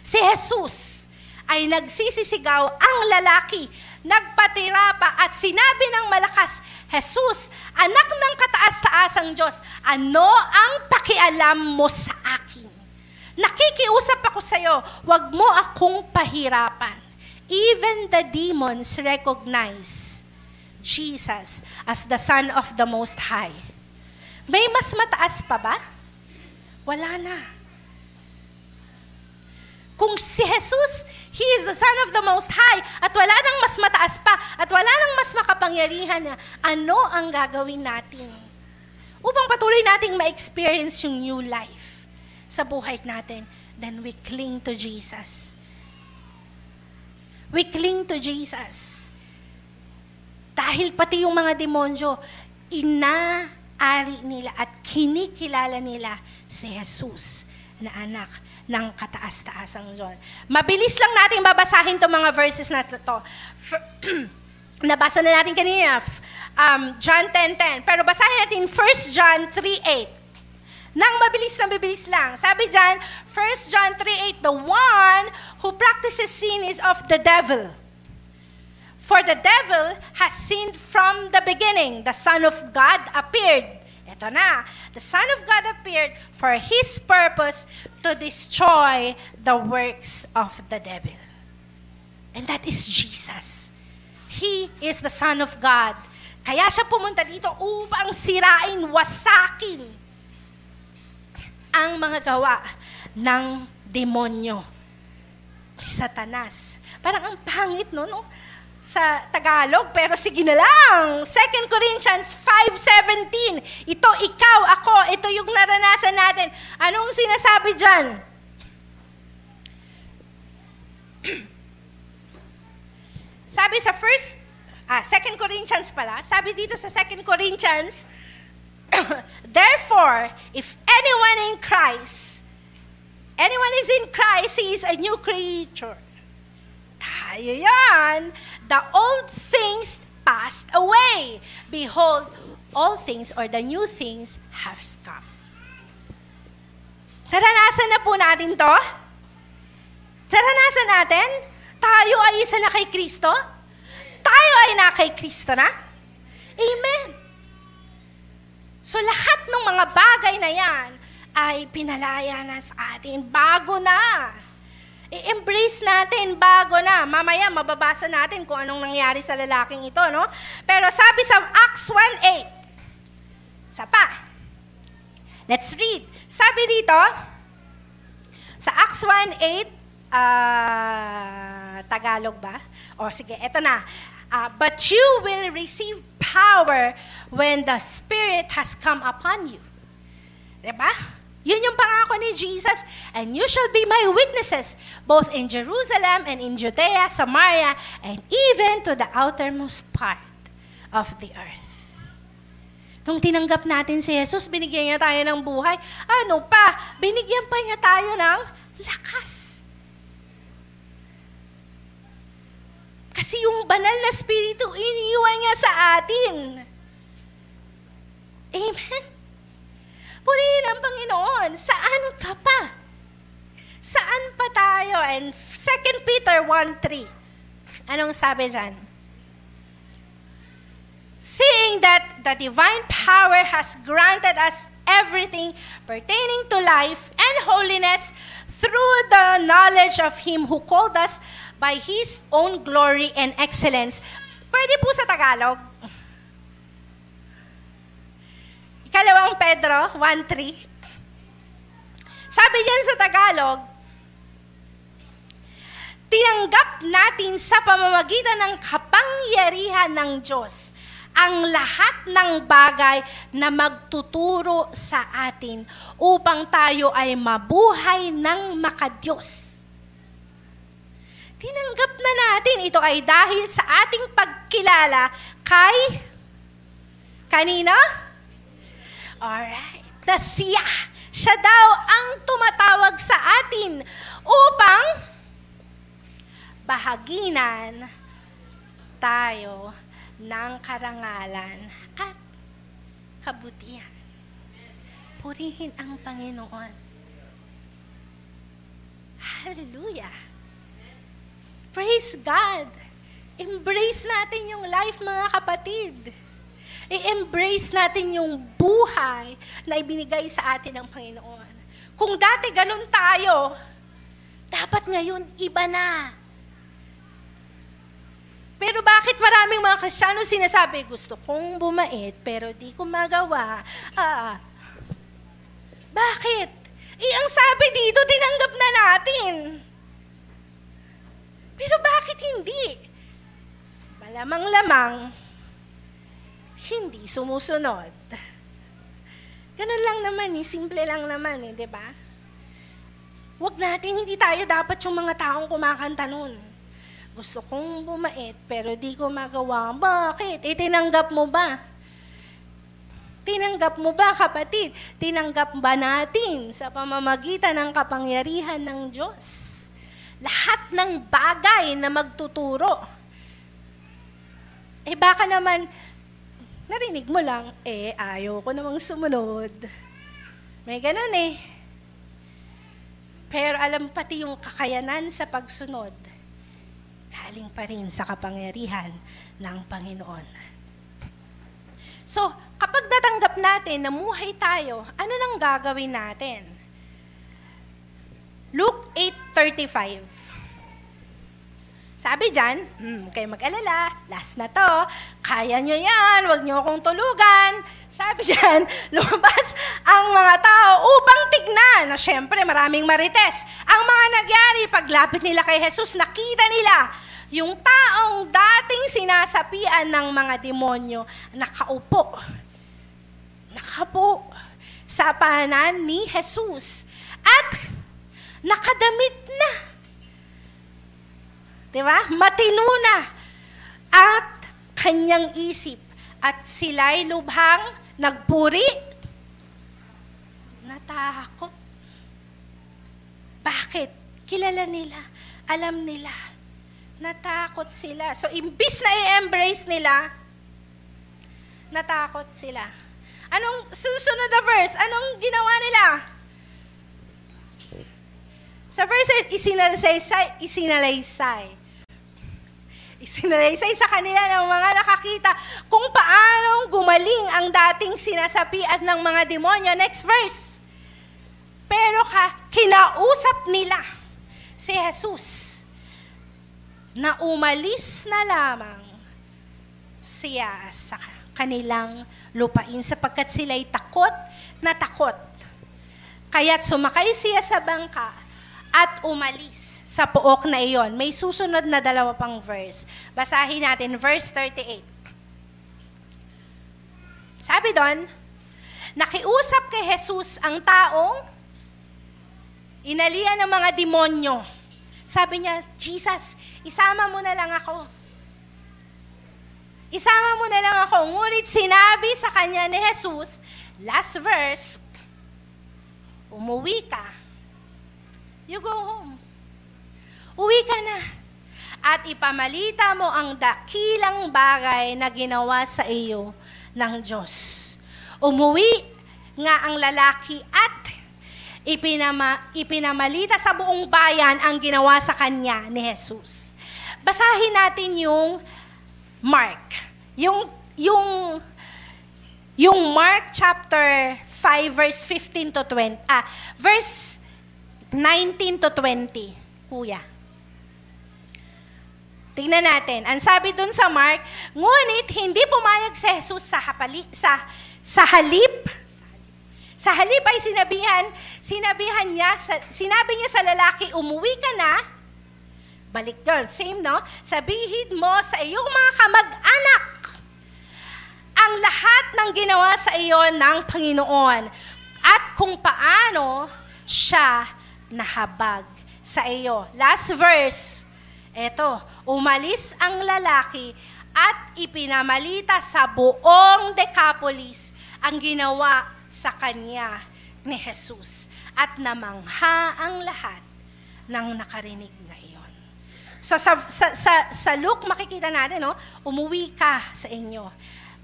si Jesus ay nagsisisigaw ang lalaki, nagpatira pa at sinabi ng malakas, Jesus, anak ng kataas-taasang Diyos, ano ang pakialam mo sa akin? Nakikiusap ako sa iyo, wag mo akong pahirapan. Even the demons recognize Jesus as the Son of the Most High. May mas mataas pa ba? Wala na. Kung si Jesus, He is the Son of the Most High, at wala nang mas mataas pa, at wala nang mas makapangyarihan na, ano ang gagawin natin? Upang patuloy nating ma-experience yung new life sa buhay natin, then we cling to Jesus. We cling to Jesus. Dahil pati yung mga demonyo, inaari nila at kinikilala nila si Jesus na anak ng kataas-taasang John. Mabilis lang natin babasahin itong mga verses na ito. Nabasa na natin kanina, um, John 10.10. Pero basahin natin 1 John 3.8. Nang mabilis na mabilis lang. Sabi dyan, 1 John 3.8, The one who practices sin is of the devil. For the devil has sinned from the beginning. The Son of God appeared. Ito na. The Son of God appeared for His purpose to destroy the works of the devil. And that is Jesus. He is the Son of God. Kaya siya pumunta dito upang sirain, wasakin ang mga gawa ng demonyo. Ni Satanas. Parang ang pangit, no? no? Sa Tagalog, pero sige na lang. 2 Corinthians 5.17. Ito, ikaw, ako, ito yung naranasan natin. Anong sinasabi dyan? sabi sa first, ah, 2 Corinthians pala, sabi dito sa 2 Corinthians, Therefore, if anyone in Christ, anyone is in Christ, he is a new creature. Tayo yan. The old things passed away. Behold, all things or the new things have come. Naranasan na po natin to? Naranasan natin? Tayo ay isa na kay Kristo? Tayo ay na kay Kristo na? Amen. So lahat ng mga bagay na yan ay pinalaya na sa atin. Bago na. I-embrace natin bago na. Mamaya mababasa natin kung anong nangyari sa lalaking ito, no? Pero sabi sa Acts 1.8, sa pa. Let's read. Sabi dito, sa Acts 1.8, uh, Tagalog ba? O sige, eto na. Uh, but you will receive power when the Spirit has come upon you. Diba? Yun yung pangako ni Jesus. And you shall be my witnesses, both in Jerusalem and in Judea, Samaria, and even to the outermost part of the earth. Nung tinanggap natin si Jesus, binigyan niya tayo ng buhay. Ano pa? Binigyan pa niya tayo ng lakas. Kasi yung banal na spirito, iniwan niya sa atin. Amen? Purihin ang Panginoon. Saan ka pa? Saan pa tayo? And 2 Peter 1.3. Anong sabi dyan? Seeing that the divine power has granted us everything pertaining to life and holiness through the knowledge of Him who called us by His own glory and excellence. Pwede po sa Tagalog? Ikalawang Pedro 1.3. Sabi diyan sa Tagalog, tinanggap natin sa pamamagitan ng kapangyarihan ng Diyos ang lahat ng bagay na magtuturo sa atin upang tayo ay mabuhay ng makadiyos. Tinanggap na natin ito ay dahil sa ating pagkilala kay kanina? Alright. Na siya, siya daw ang tumatawag sa atin upang bahaginan tayo ng karangalan at kabutihan. Purihin ang Panginoon. Hallelujah. Praise God. Embrace natin yung life, mga kapatid. I-embrace natin yung buhay na ibinigay sa atin ng Panginoon. Kung dati ganun tayo, dapat ngayon iba na. Pero bakit maraming mga Kristiyano sinasabi, gusto kong bumait, pero di ko magawa. Ah, bakit? Eh, ang sabi dito, tinanggap na natin. Pero bakit hindi? Malamang-lamang, hindi sumusunod. Ganun lang naman eh, simple lang naman eh, di ba? Huwag natin, hindi tayo dapat yung mga taong kumakanta nun. Gusto kong bumait, pero di ko magawa. Bakit? Eh, mo ba? Tinanggap mo ba, kapatid? Tinanggap ba natin sa pamamagitan ng kapangyarihan ng Diyos? Lahat ng bagay na magtuturo. Eh baka naman, narinig mo lang, eh ayaw ko namang sumunod. May ganun eh. Pero alam pati yung kakayanan sa pagsunod. galing pa rin sa kapangyarihan ng Panginoon. So, kapag natanggap natin na muhay tayo, ano nang gagawin natin? Luke 8.35 Sabi dyan, hmm, kayo mag-alala, last na to, kaya nyo yan, huwag nyo akong tulugan. Sabi dyan, lumabas ang mga tao upang tignan. Na syempre, maraming marites. Ang mga nagyari, paglapit nila kay Jesus, nakita nila yung taong dating sinasapian ng mga demonyo, nakaupo. Nakapo sa panan ni Jesus. At nakadamit na. Di ba? Matino na. At kanyang isip. At sila'y lubhang nagpuri. Natakot. Bakit? Kilala nila. Alam nila. Natakot sila. So, imbis na i-embrace nila, natakot sila. Anong susunod na verse? Anong ginawa nila? Sa verse, isinalaysay, isinalaysay. Isinalaysay sa kanila ng mga nakakita kung paanong gumaling ang dating sinasapian ng mga demonyo. Next verse. Pero ka, kinausap nila si Jesus na umalis na lamang siya sa kanilang lupain sapagkat sila'y takot na takot. Kaya't sumakay siya sa bangka at umalis sa pook na iyon. May susunod na dalawa pang verse. Basahin natin, verse 38. Sabi doon, nakiusap kay Jesus ang taong inalian ng mga demonyo. Sabi niya, Jesus, isama mo na lang ako. Isama mo na lang ako. Ngunit sinabi sa kanya ni Jesus, last verse, umuwi ka You go home. Uwi ka na. At ipamalita mo ang dakilang bagay na ginawa sa iyo ng Diyos. Umuwi nga ang lalaki at ipinama, ipinamalita sa buong bayan ang ginawa sa kanya ni Jesus. Basahin natin yung Mark. Yung, yung, yung Mark chapter 5 verse 15 to 20. Ah, verse 19 to 20, kuya. Tingnan natin. Ang sabi dun sa Mark, ngunit hindi pumayag si Jesus sa, hapali, sa, sa halip. Sa halip ay sinabihan, sinabihan niya, sinabi niya sa lalaki, umuwi ka na. Balik doon. Same, no? Sabihin mo sa iyong mga kamag-anak ang lahat ng ginawa sa iyo ng Panginoon at kung paano siya nahabag sa iyo. Last verse. Eto, umalis ang lalaki at ipinamalita sa buong Decapolis ang ginawa sa kanya ni Jesus. At namangha ang lahat ng nakarinig na iyon. So sa, sa, sa, sa Luke makikita natin, no, umuwi ka sa inyo.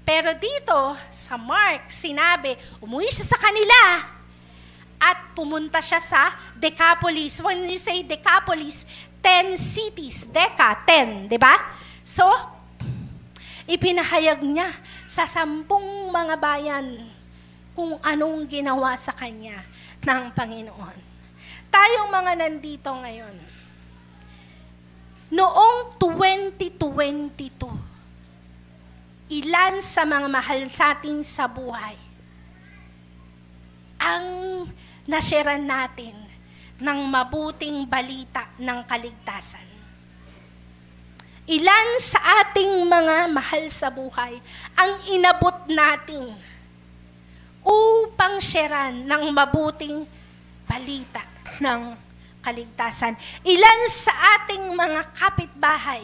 Pero dito, sa Mark, sinabi, umuwi siya sa kanila at pumunta siya sa Decapolis. When you say Decapolis, 10 cities. Deca, 10, di ba? So, ipinahayag niya sa sampung mga bayan kung anong ginawa sa kanya ng Panginoon. Tayong mga nandito ngayon, noong 2022, ilan sa mga mahal sa ating sa buhay ang nasyaran natin ng mabuting balita ng kaligtasan. Ilan sa ating mga mahal sa buhay ang inabot natin upang syaran ng mabuting balita ng kaligtasan. Ilan sa ating mga kapitbahay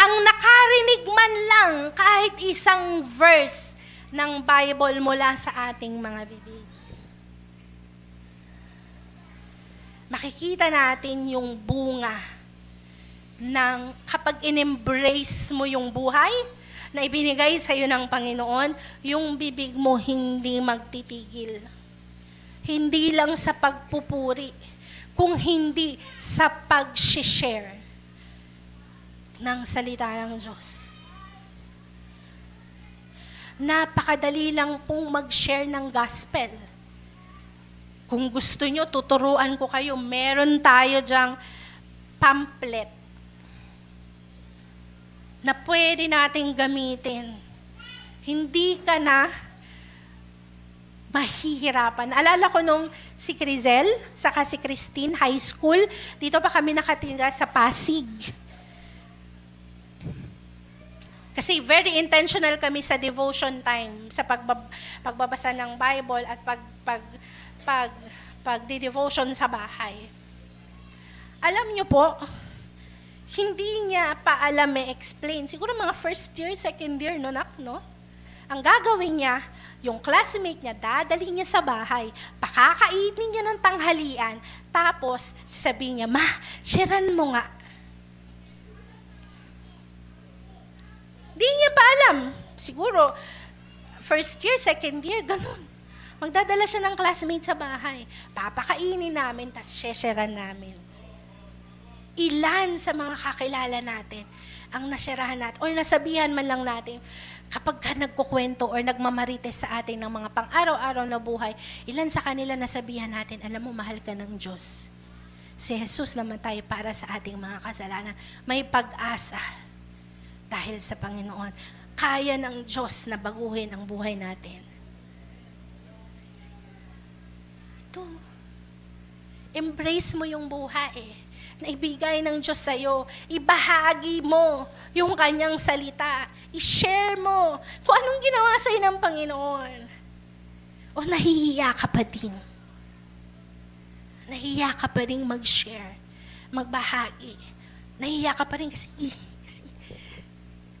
ang nakarinig man lang kahit isang verse ng Bible mula sa ating mga bibig. Makikita natin yung bunga ng kapag in-embrace mo yung buhay na ibinigay sa iyo ng Panginoon, yung bibig mo hindi magtitigil. Hindi lang sa pagpupuri, kung hindi sa pag-share ng salita ng Diyos. Napakadali lang pong mag-share ng gospel. Kung gusto nyo, tuturuan ko kayo. Meron tayo dyang pamphlet na pwede nating gamitin. Hindi ka na mahihirapan. Alala ko nung si Crizel, saka si Christine, high school, dito pa kami nakatira sa Pasig. Kasi very intentional kami sa devotion time, sa pagbab- pagbabasa ng Bible at pag, pag, pag, pag devotion sa bahay. Alam niyo po, hindi niya pa alam explain. Siguro mga first year, second year, no, nak, no? Ang gagawin niya, yung classmate niya, dadali niya sa bahay, pakakainin niya ng tanghalian, tapos sasabihin niya, Ma, sharean mo nga. Di niya pa alam. Siguro, first year, second year, ganun. Magdadala siya ng classmate sa bahay. Papakainin namin, tapos sharean namin. Ilan sa mga kakilala natin ang nasyarahan natin, o nasabihan man lang natin, kapag ka nagkukwento or nagmamarites sa atin ng mga pang-araw-araw na buhay, ilan sa kanila nasabihan natin, alam mo, mahal ka ng Diyos. Si Jesus namatay para sa ating mga kasalanan. May pag-asa dahil sa Panginoon. Kaya ng Diyos na baguhin ang buhay natin. Ito. Embrace mo yung buhay na ibigay ng Diyos sa'yo. Ibahagi mo yung kanyang salita. I-share mo kung anong ginawa sa'yo ng Panginoon. O nahihiya ka pa din. Nahihiya ka pa rin mag-share, magbahagi. Nahihiya ka pa rin kasi, kasi,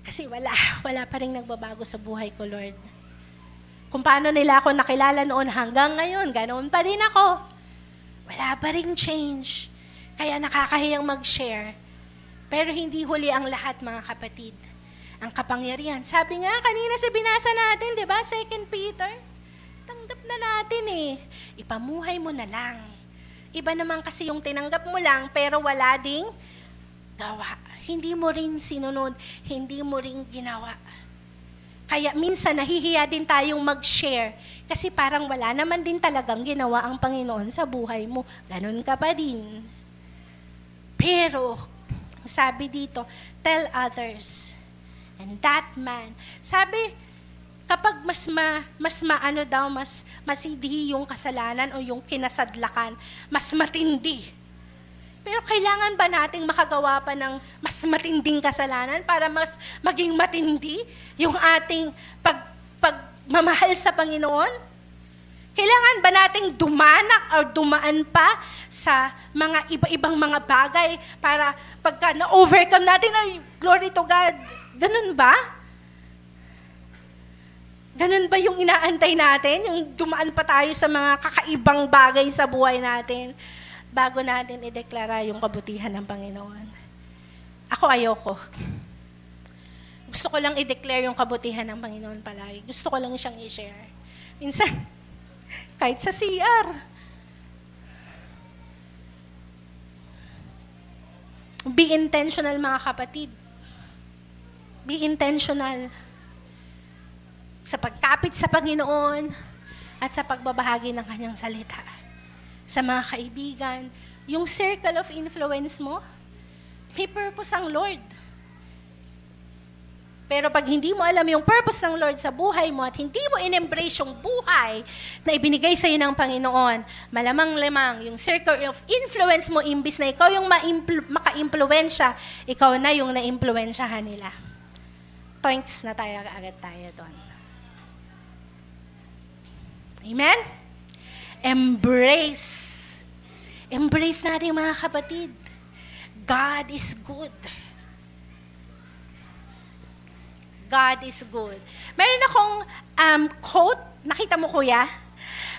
kasi wala, wala pa rin nagbabago sa buhay ko, Lord. Kung paano nila ako nakilala noon hanggang ngayon, ganoon pa din ako. Wala pa rin change. Kaya nakakahiyang mag-share. Pero hindi huli ang lahat, mga kapatid. Ang kapangyarihan. Sabi nga kanina sa binasa natin, di ba? Second Peter. Tanggap na natin eh. Ipamuhay mo na lang. Iba naman kasi yung tinanggap mo lang, pero wala ding gawa. Hindi mo rin sinunod. Hindi mo rin ginawa. Kaya minsan nahihiya din tayong mag-share kasi parang wala naman din talagang ginawa ang Panginoon sa buhay mo. Ganon ka pa din. Pero, sabi dito, tell others. And that man, sabi, kapag mas ma, mas maano daw, mas masidi yung kasalanan o yung kinasadlakan, mas matindi. Pero kailangan ba nating makagawa pa ng mas matinding kasalanan para mas maging matindi yung ating pag, pagmamahal sa Panginoon? Kailangan ba nating dumanak o dumaan pa sa mga iba-ibang mga bagay para pagka na-overcome natin, ay, glory to God. Ganun ba? Ganun ba yung inaantay natin? Yung dumaan pa tayo sa mga kakaibang bagay sa buhay natin bago natin ideklara yung kabutihan ng Panginoon? Ako ayoko. Gusto ko lang i-declare yung kabutihan ng Panginoon palagi. Gusto ko lang siyang i-share. Minsan, kahit sa CR. Be intentional mga kapatid. Be intentional sa pagkapit sa Panginoon at sa pagbabahagi ng kanyang salita. Sa mga kaibigan, yung circle of influence mo, may purpose ang Lord. Pero pag hindi mo alam yung purpose ng Lord sa buhay mo at hindi mo in-embrace yung buhay na ibinigay sa iyo ng Panginoon, malamang-lamang yung circle of influence mo, imbis na ikaw yung maka-impluensya, ikaw na yung na-impluensyahan nila. Thanks na tayo agad tayo doon. Amen? Embrace. Embrace natin mga kapatid. God is good. God is good. Meron akong um, quote, nakita mo kuya?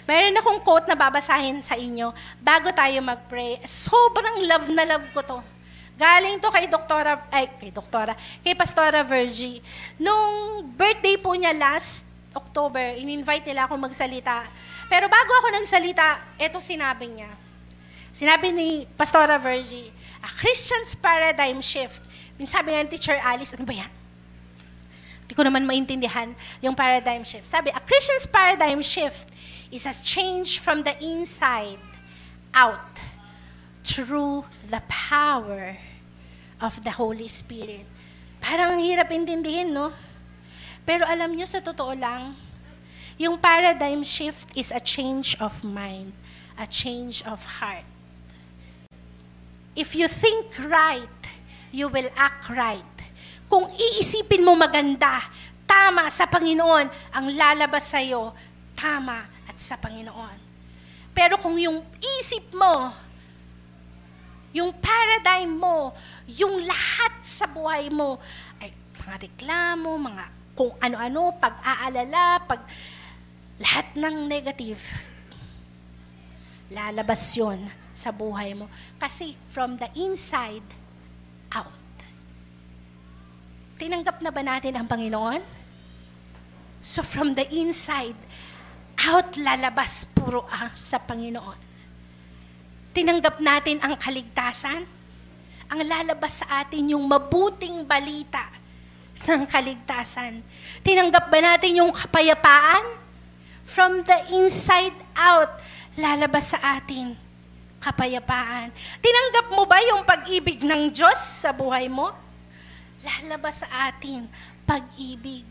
Meron akong quote na babasahin sa inyo bago tayo mag-pray. Sobrang love na love ko to. Galing to kay Doktora, ay, kay Doktora, kay Pastora Virgie. Nung birthday po niya last October, in-invite nila ako magsalita. Pero bago ako nagsalita, ito sinabi niya. Sinabi ni Pastora Virgie, a Christian's paradigm shift sabi nga ni Teacher Alice, ano ba yan? Hindi ko naman maintindihan yung paradigm shift. Sabi, a Christian's paradigm shift is a change from the inside out through the power of the Holy Spirit. Parang hirap intindihin, no? Pero alam nyo, sa totoo lang, yung paradigm shift is a change of mind, a change of heart. If you think right, you will act right. Kung iisipin mo maganda, tama sa Panginoon, ang lalabas sa'yo, tama at sa Panginoon. Pero kung yung isip mo, yung paradigm mo, yung lahat sa buhay mo, ay mga reklamo, mga kung ano-ano, pag-aalala, pag lahat ng negative, lalabas yon sa buhay mo. Kasi from the inside out. Tinanggap na ba natin ang Panginoon? So from the inside, out lalabas puro ang sa Panginoon. Tinanggap natin ang kaligtasan. Ang lalabas sa atin yung mabuting balita ng kaligtasan. Tinanggap ba natin yung kapayapaan? From the inside out, lalabas sa atin kapayapaan. Tinanggap mo ba yung pag-ibig ng Diyos sa buhay mo? lalabas sa atin pag-ibig.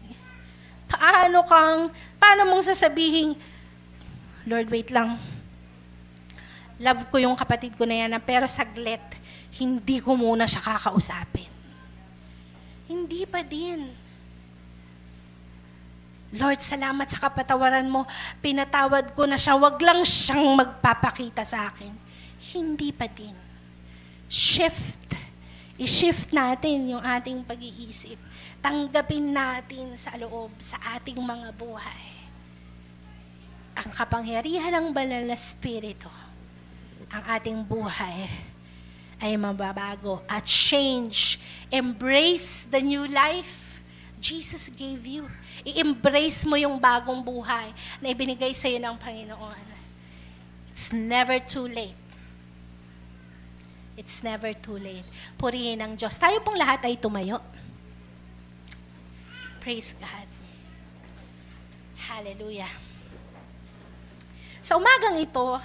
Paano kang, paano mong sasabihin, Lord, wait lang. Love ko yung kapatid ko na yan, pero saglit, hindi ko muna siya kakausapin. Hindi pa din. Lord, salamat sa kapatawaran mo. Pinatawad ko na siya. Wag lang siyang magpapakita sa akin. Hindi pa din. Shift I-shift natin yung ating pag-iisip. Tanggapin natin sa loob sa ating mga buhay. Ang kapangyarihan ng banal na spirito, ang ating buhay ay mababago at change. Embrace the new life Jesus gave you. I-embrace mo yung bagong buhay na ibinigay sa iyo ng Panginoon. It's never too late It's never too late. Purihin ang Diyos. Tayo pong lahat ay tumayo. Praise God. Hallelujah. Sa umagang ito,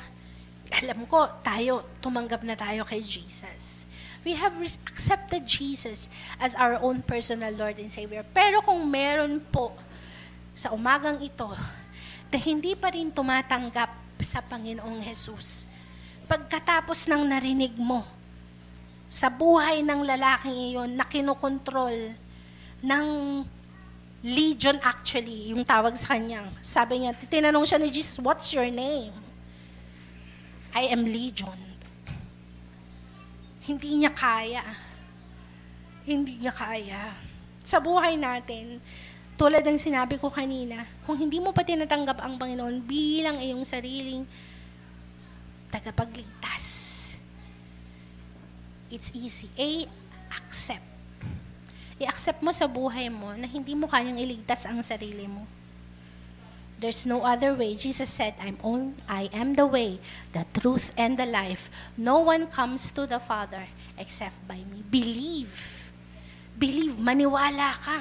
alam ko, tayo, tumanggap na tayo kay Jesus. We have accepted Jesus as our own personal Lord and Savior. Pero kung meron po sa umagang ito na hindi pa rin tumatanggap sa Panginoong Jesus, pagkatapos ng narinig mo sa buhay ng lalaking iyon na kinokontrol ng legion actually, yung tawag sa kanya. Sabi niya, tinanong siya ni Jesus, what's your name? I am legion. Hindi niya kaya. Hindi niya kaya. Sa buhay natin, tulad ng sinabi ko kanina, kung hindi mo pa tinatanggap ang Panginoon bilang iyong sariling tagapagligtas, it's easy. A, accept. I-accept mo sa buhay mo na hindi mo kayang iligtas ang sarili mo. There's no other way. Jesus said, I'm on, I am the way, the truth, and the life. No one comes to the Father except by me. Believe. Believe. Maniwala ka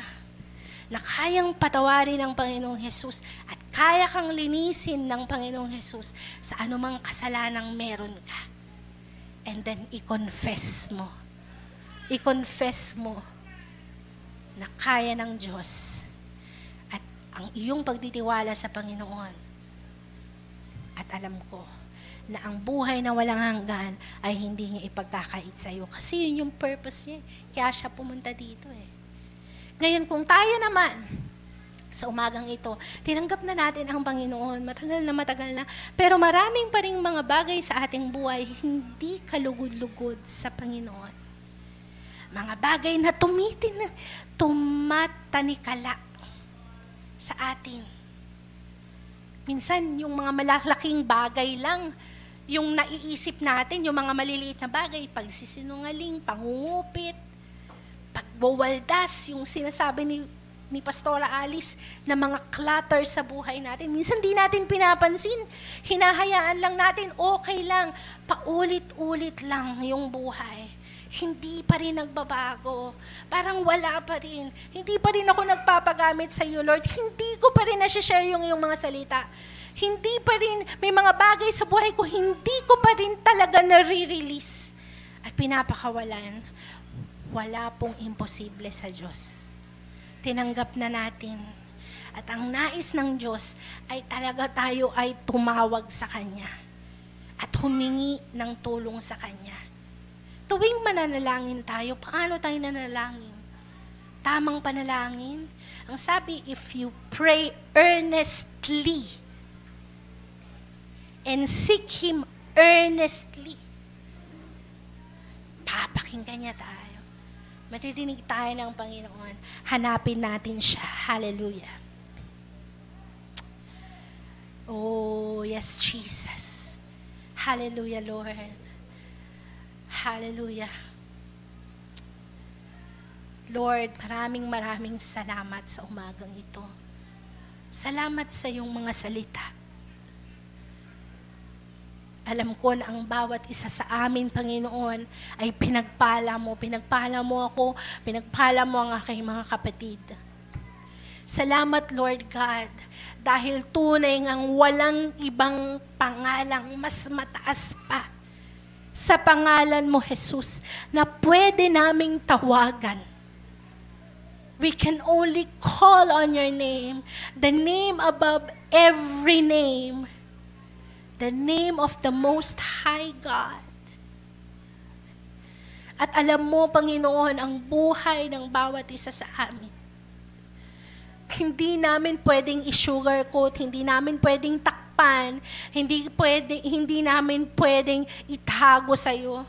na kayang patawarin ng Panginoong Hesus at kaya kang linisin ng Panginoong Hesus sa anumang kasalanang meron ka and then i-confess mo. I-confess mo na kaya ng Diyos at ang iyong pagtitiwala sa Panginoon. At alam ko na ang buhay na walang hanggan ay hindi niya ipagkakait sa iyo. Kasi yun yung purpose niya. Kaya siya pumunta dito eh. Ngayon, kung tayo naman, sa umagang ito. Tinanggap na natin ang Panginoon, matagal na matagal na. Pero maraming pa rin mga bagay sa ating buhay hindi kalugod-lugod sa Panginoon. Mga bagay na tumitin, tumatanikala sa atin. Minsan, yung mga malalaking bagay lang, yung naiisip natin, yung mga maliliit na bagay, pagsisinungaling, pangungupit, pagwawaldas, yung sinasabi ni ni Pastora Alice na mga clutter sa buhay natin. Minsan di natin pinapansin. Hinahayaan lang natin, okay lang. Paulit-ulit lang yung buhay. hindi pa rin nagbabago. Parang wala pa rin. Hindi pa rin ako nagpapagamit sa iyo, Lord. Hindi ko pa rin nasi-share yung iyong mga salita. Hindi pa rin, may mga bagay sa buhay ko, hindi ko pa rin talaga nare-release. At pinapakawalan. Wala pong imposible sa Diyos. Tinanggap na natin. At ang nais ng Diyos ay talaga tayo ay tumawag sa Kanya at humingi ng tulong sa Kanya. Tuwing mananalangin tayo, paano tayo nanalangin? Tamang panalangin? Ang sabi, if you pray earnestly and seek Him earnestly, papakinggan niya tayo. Maririnig tayo ng Panginoon. Hanapin natin siya. Hallelujah. Oh, yes, Jesus. Hallelujah, Lord. Hallelujah. Lord, maraming maraming salamat sa umagang ito. Salamat sa iyong mga salita. Alam ko na ang bawat isa sa amin, Panginoon, ay pinagpala mo. Pinagpala mo ako, pinagpala mo ang aking mga kapatid. Salamat, Lord God, dahil tunay ngang walang ibang pangalang mas mataas pa sa pangalan mo, Jesus, na pwede naming tawagan. We can only call on your name, the name above every name, the name of the Most High God. At alam mo, Panginoon, ang buhay ng bawat isa sa amin. Hindi namin pwedeng i-sugarcoat, hindi namin pwedeng takpan hindi, pwede, hindi namin pwedeng itago sa iyo.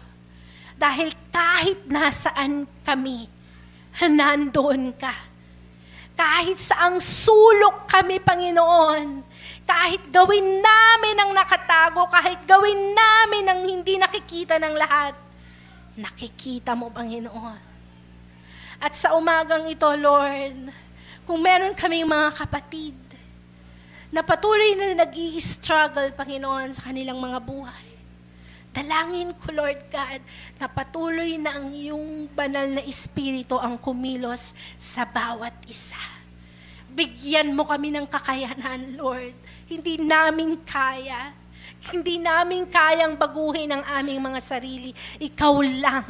Dahil kahit nasaan kami, nandoon ka. Kahit saang sulok kami, Panginoon, kahit gawin namin ang nakatago, kahit gawin namin ang hindi nakikita ng lahat, nakikita mo, Panginoon. At sa umagang ito, Lord, kung meron kaming mga kapatid na patuloy na nag struggle Panginoon, sa kanilang mga buhay. Dalangin ko, Lord God, na patuloy na ang iyong banal na espiritu ang kumilos sa bawat isa. Bigyan mo kami ng kakayanan, Lord. Hindi namin kaya. Hindi namin kayang baguhin ang aming mga sarili. Ikaw lang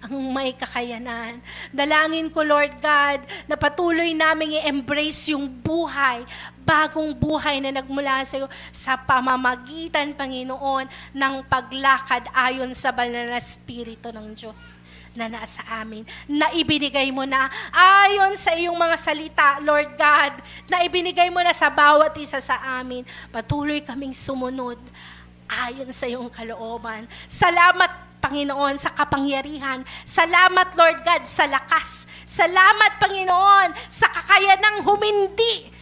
ang may kakayanan. Dalangin ko, Lord God, na patuloy namin i-embrace yung buhay, bagong buhay na nagmula sa iyo sa pamamagitan, Panginoon, ng paglakad ayon sa banal na Espiritu ng Diyos na nasa amin, na ibinigay mo na ayon sa iyong mga salita, Lord God, na ibinigay mo na sa bawat isa sa amin. Patuloy kaming sumunod ayon sa iyong kalooban. Salamat Panginoon, sa kapangyarihan. Salamat, Lord God, sa lakas. Salamat, Panginoon, sa kakayanang humindi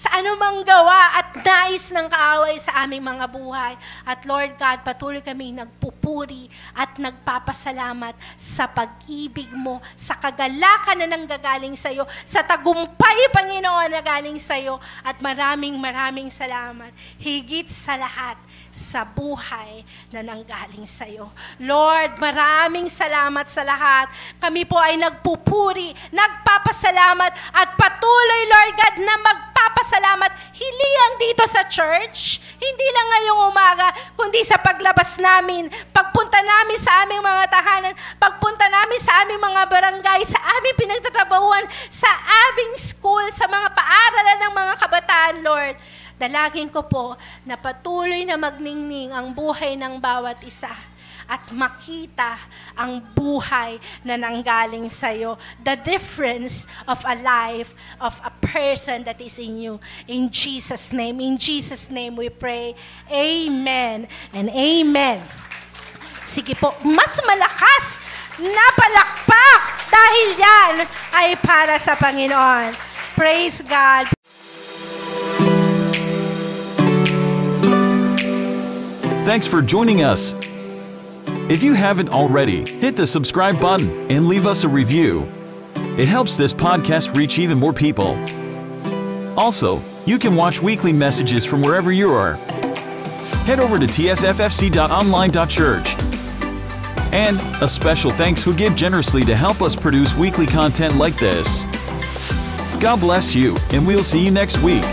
sa anumang gawa at nais ng kaaway sa aming mga buhay. At Lord God, patuloy kami nagpupuri at nagpapasalamat sa pag-ibig mo, sa kagalakan na nanggagaling sa iyo, sa tagumpay, Panginoon, na galing sa iyo. At maraming maraming salamat. Higit sa lahat, sa buhay na nanggaling sa iyo. Lord, maraming salamat sa lahat. Kami po ay nagpupuri, nagpapasalamat at patuloy, Lord God, na magpapasalamat hiliang dito sa church. Hindi lang ngayong umaga, kundi sa paglabas namin, pagpunta namin sa aming mga tahanan, pagpunta namin sa aming mga barangay, sa aming pinagtatrabahuan, sa aming school, sa mga paaralan ng mga kabataan, Lord. Dalagin ko po na patuloy na magningning ang buhay ng bawat isa at makita ang buhay na nanggaling sa iyo. The difference of a life of a person that is in you. In Jesus' name. In Jesus' name we pray. Amen and amen. Sige po, mas malakas na palakpak dahil yan ay para sa Panginoon. Praise God. Thanks for joining us. If you haven't already, hit the subscribe button and leave us a review. It helps this podcast reach even more people. Also, you can watch weekly messages from wherever you are. Head over to tsffc.online.church And a special thanks who give generously to help us produce weekly content like this. God bless you, and we'll see you next week.